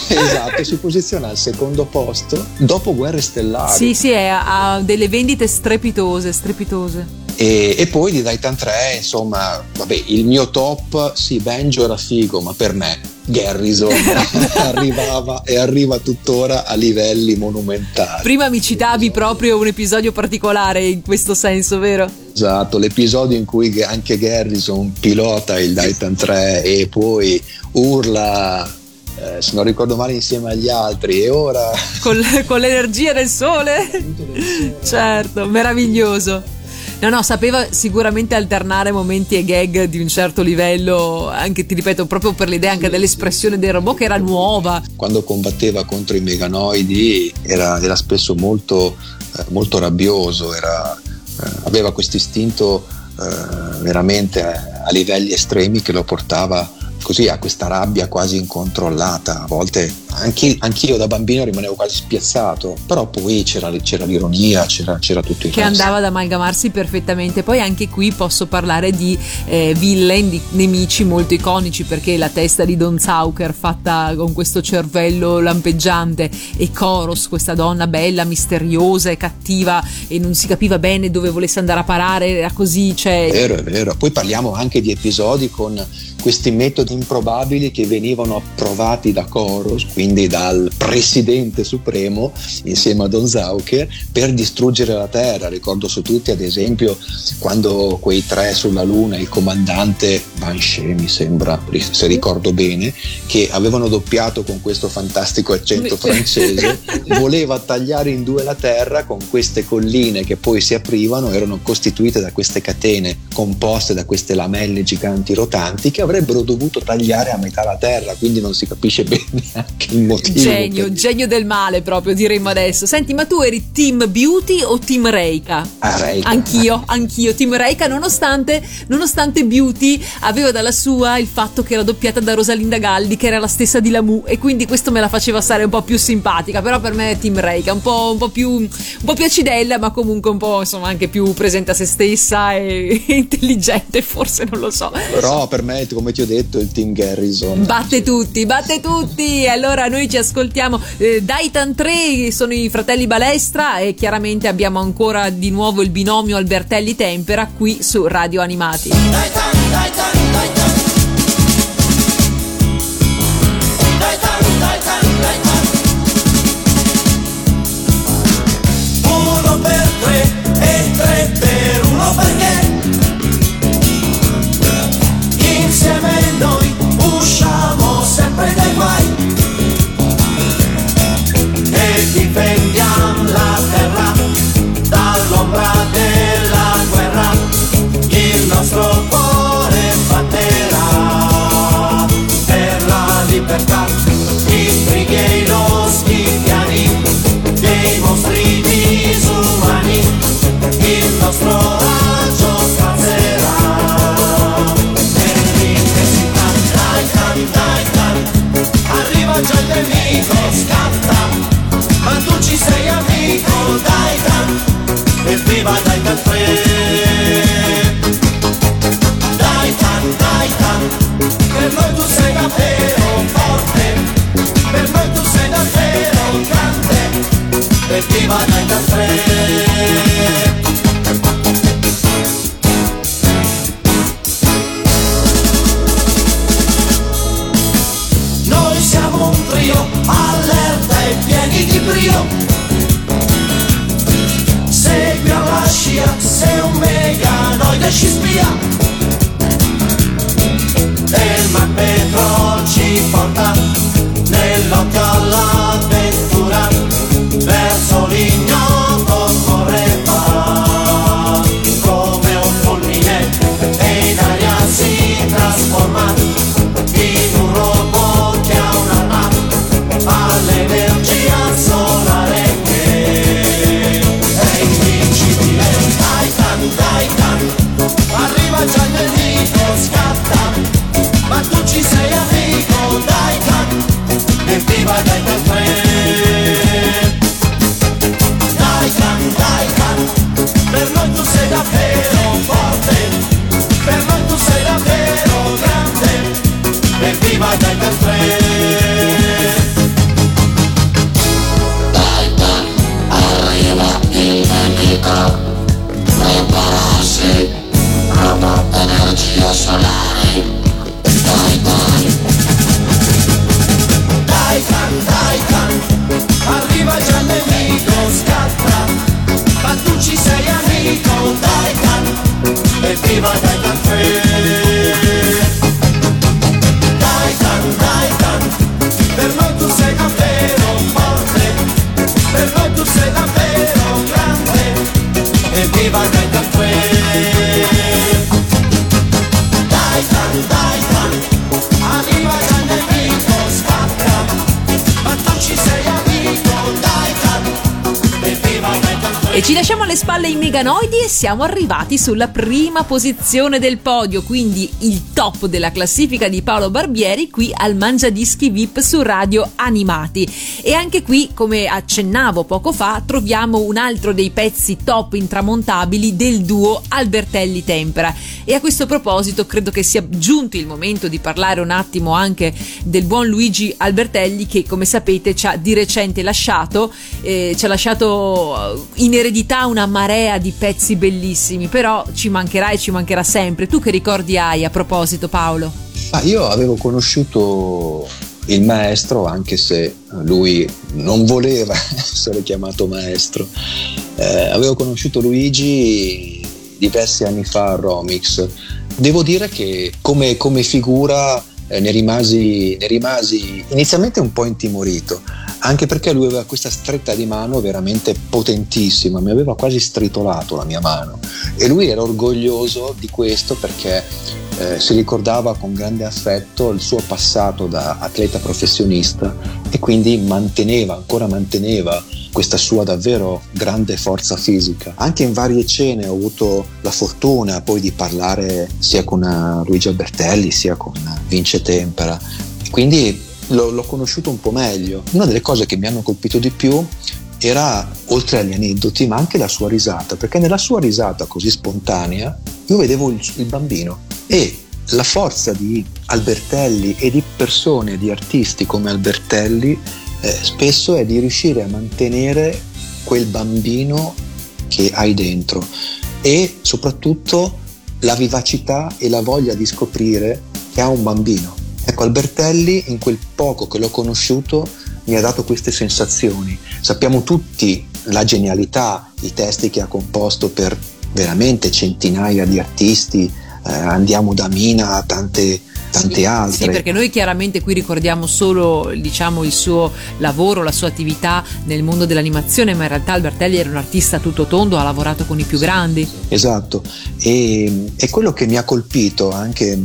[SPEAKER 3] esatto, si posiziona al secondo posto dopo Guerre Stellari.
[SPEAKER 2] sì, sì, è- ha delle vendite strepitose, strepitose.
[SPEAKER 3] E, e poi di Titan 3, insomma, vabbè, il mio top, sì, Benjo era figo, ma per me Garrison arrivava e arriva tuttora a livelli monumentali.
[SPEAKER 2] Prima mi citavi proprio un episodio particolare in questo senso, vero?
[SPEAKER 3] Esatto, l'episodio in cui anche Garrison pilota il Titan 3 e poi urla, eh, se non ricordo male, insieme agli altri, e ora...
[SPEAKER 2] Con, con l'energia del sole. Certo, meraviglioso. No, no, sapeva sicuramente alternare momenti e gag di un certo livello, anche ti ripeto, proprio per l'idea anche dell'espressione del robot che era nuova.
[SPEAKER 3] quando combatteva contro i meganoidi era, era spesso molto, eh, molto rabbioso, era, eh, aveva questo istinto eh, veramente a, a livelli estremi che lo portava così a questa rabbia quasi incontrollata. A volte anche, anch'io da bambino rimanevo quasi spiazzato, però poi c'era, c'era l'ironia, c'era, c'era tutto il
[SPEAKER 2] che
[SPEAKER 3] resto.
[SPEAKER 2] andava ad amalgamarsi perfettamente. Poi anche qui posso parlare di eh, villain, di nemici molto iconici perché la testa di Don Zauker fatta con questo cervello lampeggiante e Koros, questa donna bella, misteriosa e cattiva e non si capiva bene dove volesse andare a parare, era così, cioè
[SPEAKER 3] È vero, è vero. Poi parliamo anche di episodi con questi metodi improbabili che venivano approvati da Koros, quindi dal presidente supremo insieme a Don Zauker, per distruggere la Terra. Ricordo su tutti, ad esempio, quando quei tre sulla Luna, il comandante Banshee, mi sembra, se ricordo bene, che avevano doppiato con questo fantastico accento francese, voleva tagliare in due la Terra con queste colline che poi si aprivano, erano costituite da queste catene composte da queste lamelle giganti rotanti che avrebbero dovuto tagliare a metà la Terra, quindi non si capisce bene anche il motivo.
[SPEAKER 2] genio,
[SPEAKER 3] per-
[SPEAKER 2] genio del male proprio diremmo adesso. Senti, ma tu eri team Beauty o team Reika?
[SPEAKER 3] Ah, Reika.
[SPEAKER 2] Anch'io, anch'io, team Reika, nonostante, nonostante Beauty aveva dalla sua il fatto che era doppiata da Rosalinda Galli, che era la stessa di Lamu, e quindi questo me la faceva stare un po' più simpatica. Però per me è team Reika, un po', un po' più, un po' più acidella, ma comunque un po' insomma anche più presente a se stessa e intelligente, forse non lo so.
[SPEAKER 3] Però per me, come ti ho detto, il team Garrison.
[SPEAKER 2] Batte tutti, batte tutti. Allora noi ci ascoltiamo. Eh, Daitan 3 sono i fratelli Balestra e chiaramente abbiamo ancora di nuovo il binomio Albertelli Tempera qui su Radio Animati.
[SPEAKER 4] Uno siamo
[SPEAKER 2] arrivati sulla prima posizione del podio, quindi il top della classifica di Paolo Barbieri qui al Mangiadischi VIP su Radio Animati. E anche qui, come accennavo poco fa, troviamo un altro dei pezzi top intramontabili del duo Albertelli Tempera. E a questo proposito credo che sia giunto il momento di parlare un attimo anche del buon Luigi Albertelli che come sapete ci ha di recente lasciato, eh, ci ha lasciato in eredità una marea di pezzi bellissimi, però ci mancherà e ci mancherà sempre. Tu che ricordi hai a proposito Paolo?
[SPEAKER 3] Ah, io avevo conosciuto il maestro, anche se lui non voleva essere chiamato maestro. Eh, avevo conosciuto Luigi diversi anni fa a Romix. Devo dire che come, come figura eh, ne, rimasi, ne rimasi inizialmente un po' intimorito, anche perché lui aveva questa stretta di mano veramente potentissima, mi aveva quasi stritolato la mia mano e lui era orgoglioso di questo perché eh, si ricordava con grande affetto il suo passato da atleta professionista e quindi manteneva, ancora manteneva questa sua davvero grande forza fisica. Anche in varie cene ho avuto la fortuna poi di parlare sia con eh, Luigi Albertelli sia con Vince Tempera, quindi l'ho, l'ho conosciuto un po' meglio. Una delle cose che mi hanno colpito di più era, oltre agli aneddoti, ma anche la sua risata, perché nella sua risata così spontanea io vedevo il, il bambino e la forza di Albertelli e di persone, di artisti come Albertelli, eh, spesso è di riuscire a mantenere quel bambino che hai dentro e soprattutto la vivacità e la voglia di scoprire che ha un bambino. Ecco, Albertelli in quel poco che l'ho conosciuto mi ha dato queste sensazioni. Sappiamo tutti la genialità, i testi che ha composto per veramente centinaia di artisti, eh, andiamo da Mina a tante, tante altre.
[SPEAKER 2] Sì, perché noi chiaramente qui ricordiamo solo diciamo, il suo lavoro, la sua attività nel mondo dell'animazione, ma in realtà Albertelli era un artista tutto tondo, ha lavorato con i più grandi.
[SPEAKER 3] Esatto, e, e quello che mi ha colpito anche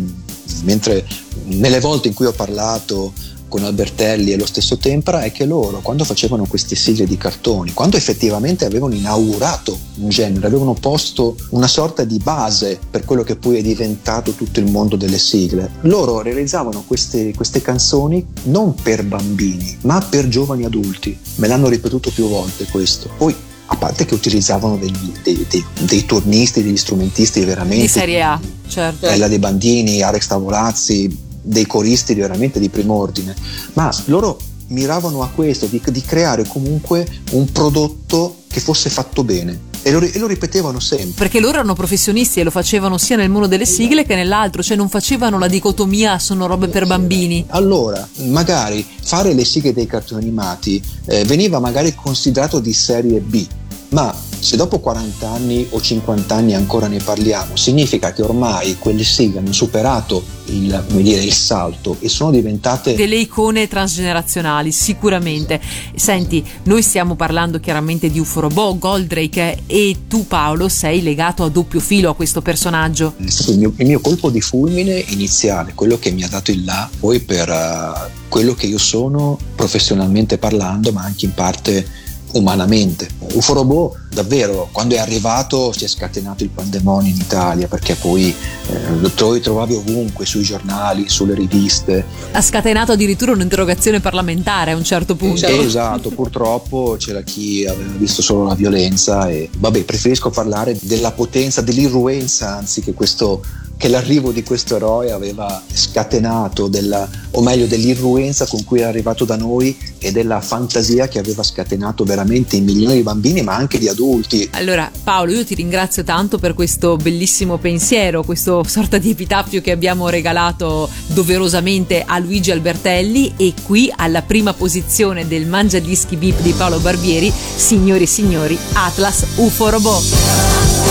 [SPEAKER 3] mentre nelle volte in cui ho parlato con Albertelli e lo stesso Tempera è che loro quando facevano queste sigle di cartoni, quando effettivamente avevano inaugurato un genere, avevano posto una sorta di base per quello che poi è diventato tutto il mondo delle sigle, loro realizzavano queste, queste canzoni non per bambini ma per giovani adulti, me l'hanno ripetuto più volte questo. Poi a parte che utilizzavano degli- dei, dei- dei turnisti, degli strumentisti veramente
[SPEAKER 2] Di Serie A, certo.
[SPEAKER 3] Ella De Bandini, Alex Tavolazzi, dei coristi veramente di prim'ordine, ma loro miravano a questo, di, di creare comunque un prodotto che fosse fatto bene e lo, e lo ripetevano sempre.
[SPEAKER 2] Perché loro erano professionisti e lo facevano sia nel mondo delle sigle che nell'altro, cioè non facevano la dicotomia sono robe per bambini.
[SPEAKER 3] Allora, magari fare le sigle dei cartoni animati eh, veniva magari considerato di serie B, ma se dopo 40 anni o 50 anni ancora ne parliamo, significa che ormai quelle sigle hanno superato il, come dire, il salto e sono diventate
[SPEAKER 2] Delle icone transgenerazionali, sicuramente. Senti, noi stiamo parlando chiaramente di UFO Robot, Goldrake e tu Paolo sei legato a doppio filo a questo personaggio.
[SPEAKER 3] è stato il mio, il mio colpo di fulmine iniziale, quello che mi ha dato il là poi per eh, quello che io sono professionalmente parlando, ma anche in parte umanamente. UFO davvero quando è arrivato si è scatenato il pandemonio in Italia perché poi eh, lo trovavi ovunque sui giornali, sulle riviste.
[SPEAKER 2] Ha scatenato addirittura un'interrogazione parlamentare a un certo punto.
[SPEAKER 3] Esatto, purtroppo c'era chi aveva visto solo la violenza e vabbè, preferisco parlare della potenza, dell'irruenza, anzi che questo che l'arrivo di questo eroe aveva scatenato della, o meglio dell'irruenza con cui è arrivato da noi e della fantasia che aveva scatenato veramente in milioni di bambini ma anche di adulti.
[SPEAKER 2] Allora Paolo io ti ringrazio tanto per questo bellissimo pensiero, questo sorta di epitaffio che abbiamo regalato doverosamente a Luigi Albertelli e qui alla prima posizione del Mangia Dischi VIP di Paolo Barbieri, signori e signori, Atlas UFO Robot.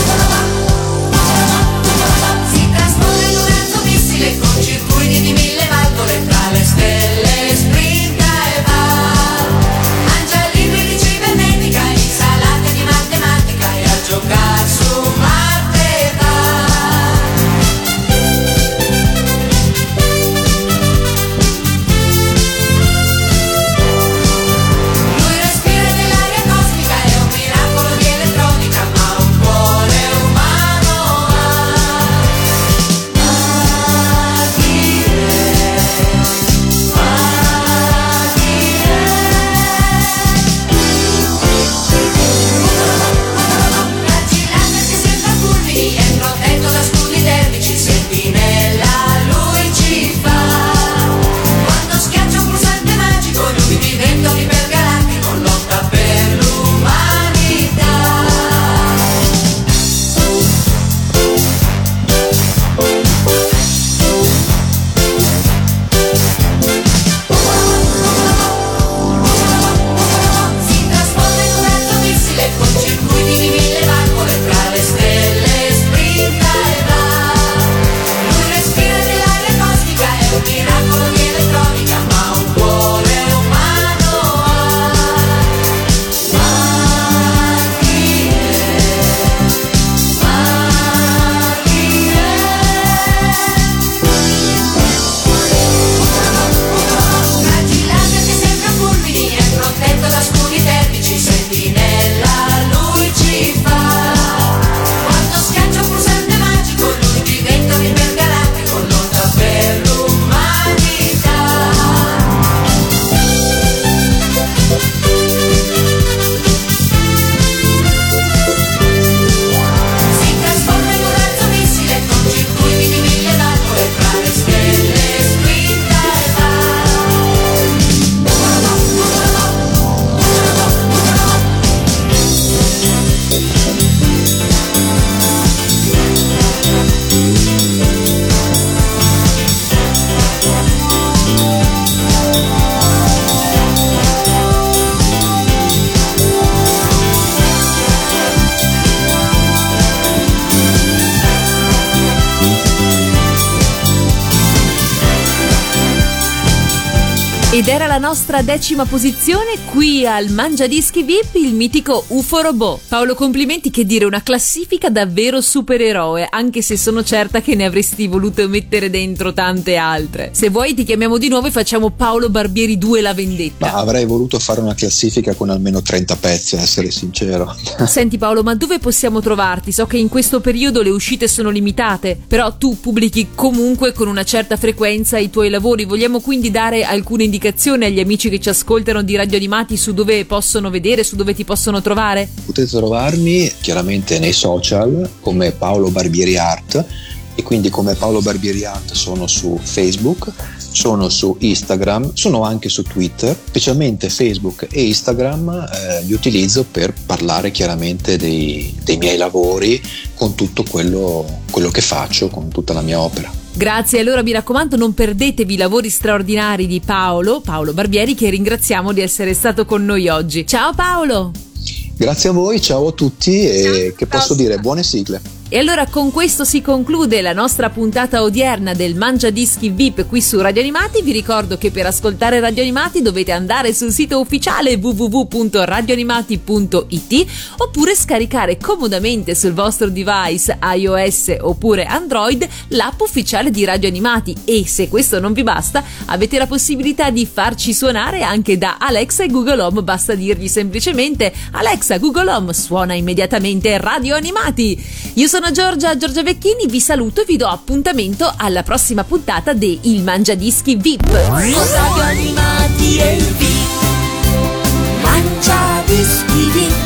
[SPEAKER 1] si les conduis.
[SPEAKER 2] Ed era la nostra decima posizione qui al Mangia Dischi VIP il mitico UFO Robot. Paolo, complimenti che dire, una classifica davvero supereroe, anche se sono certa che ne avresti voluto mettere dentro tante altre. Se vuoi ti chiamiamo di nuovo e facciamo Paolo Barbieri 2 la vendetta.
[SPEAKER 3] Ma avrei voluto fare una classifica con almeno 30 pezzi, a essere sincero.
[SPEAKER 2] Senti Paolo, ma dove possiamo trovarti? So che in questo periodo le uscite sono limitate, però tu pubblichi comunque con una certa frequenza i tuoi lavori. Vogliamo quindi dare alcune indicazioni agli amici che ci ascoltano di Radio Animati su dove possono vedere, su dove ti possono trovare?
[SPEAKER 3] Potete trovarmi chiaramente nei social come Paolo Barbieri Art e quindi come Paolo Barbieri Art sono su Facebook, sono su Instagram, sono anche su Twitter, specialmente Facebook e Instagram eh, li utilizzo per parlare chiaramente dei, dei miei lavori con tutto quello, quello che faccio, con tutta la mia opera.
[SPEAKER 2] Grazie, allora mi raccomando non perdetevi i lavori straordinari di Paolo, Paolo Barbieri, che ringraziamo di essere stato con noi oggi. Ciao Paolo!
[SPEAKER 3] Grazie a voi, ciao a tutti e che posso dire buone sigle.
[SPEAKER 2] E allora con questo si conclude la nostra puntata odierna del Mangia Dischi VIP qui su Radio Animati. Vi ricordo che per ascoltare Radio Animati dovete andare sul sito ufficiale www.radioanimati.it oppure scaricare comodamente sul vostro device iOS oppure Android l'app ufficiale di Radio Animati e se questo non vi basta avete la possibilità di farci suonare anche da Alexa e Google Home, basta dirgli semplicemente Alexa, Google Home suona immediatamente Radio Animati. Io sono Giorgia, Giorgia Vecchini, vi saluto e vi do appuntamento alla prossima puntata di Il Mangia Dischi VIP.
[SPEAKER 1] Radio animati e il VIP Mangia dischi VIP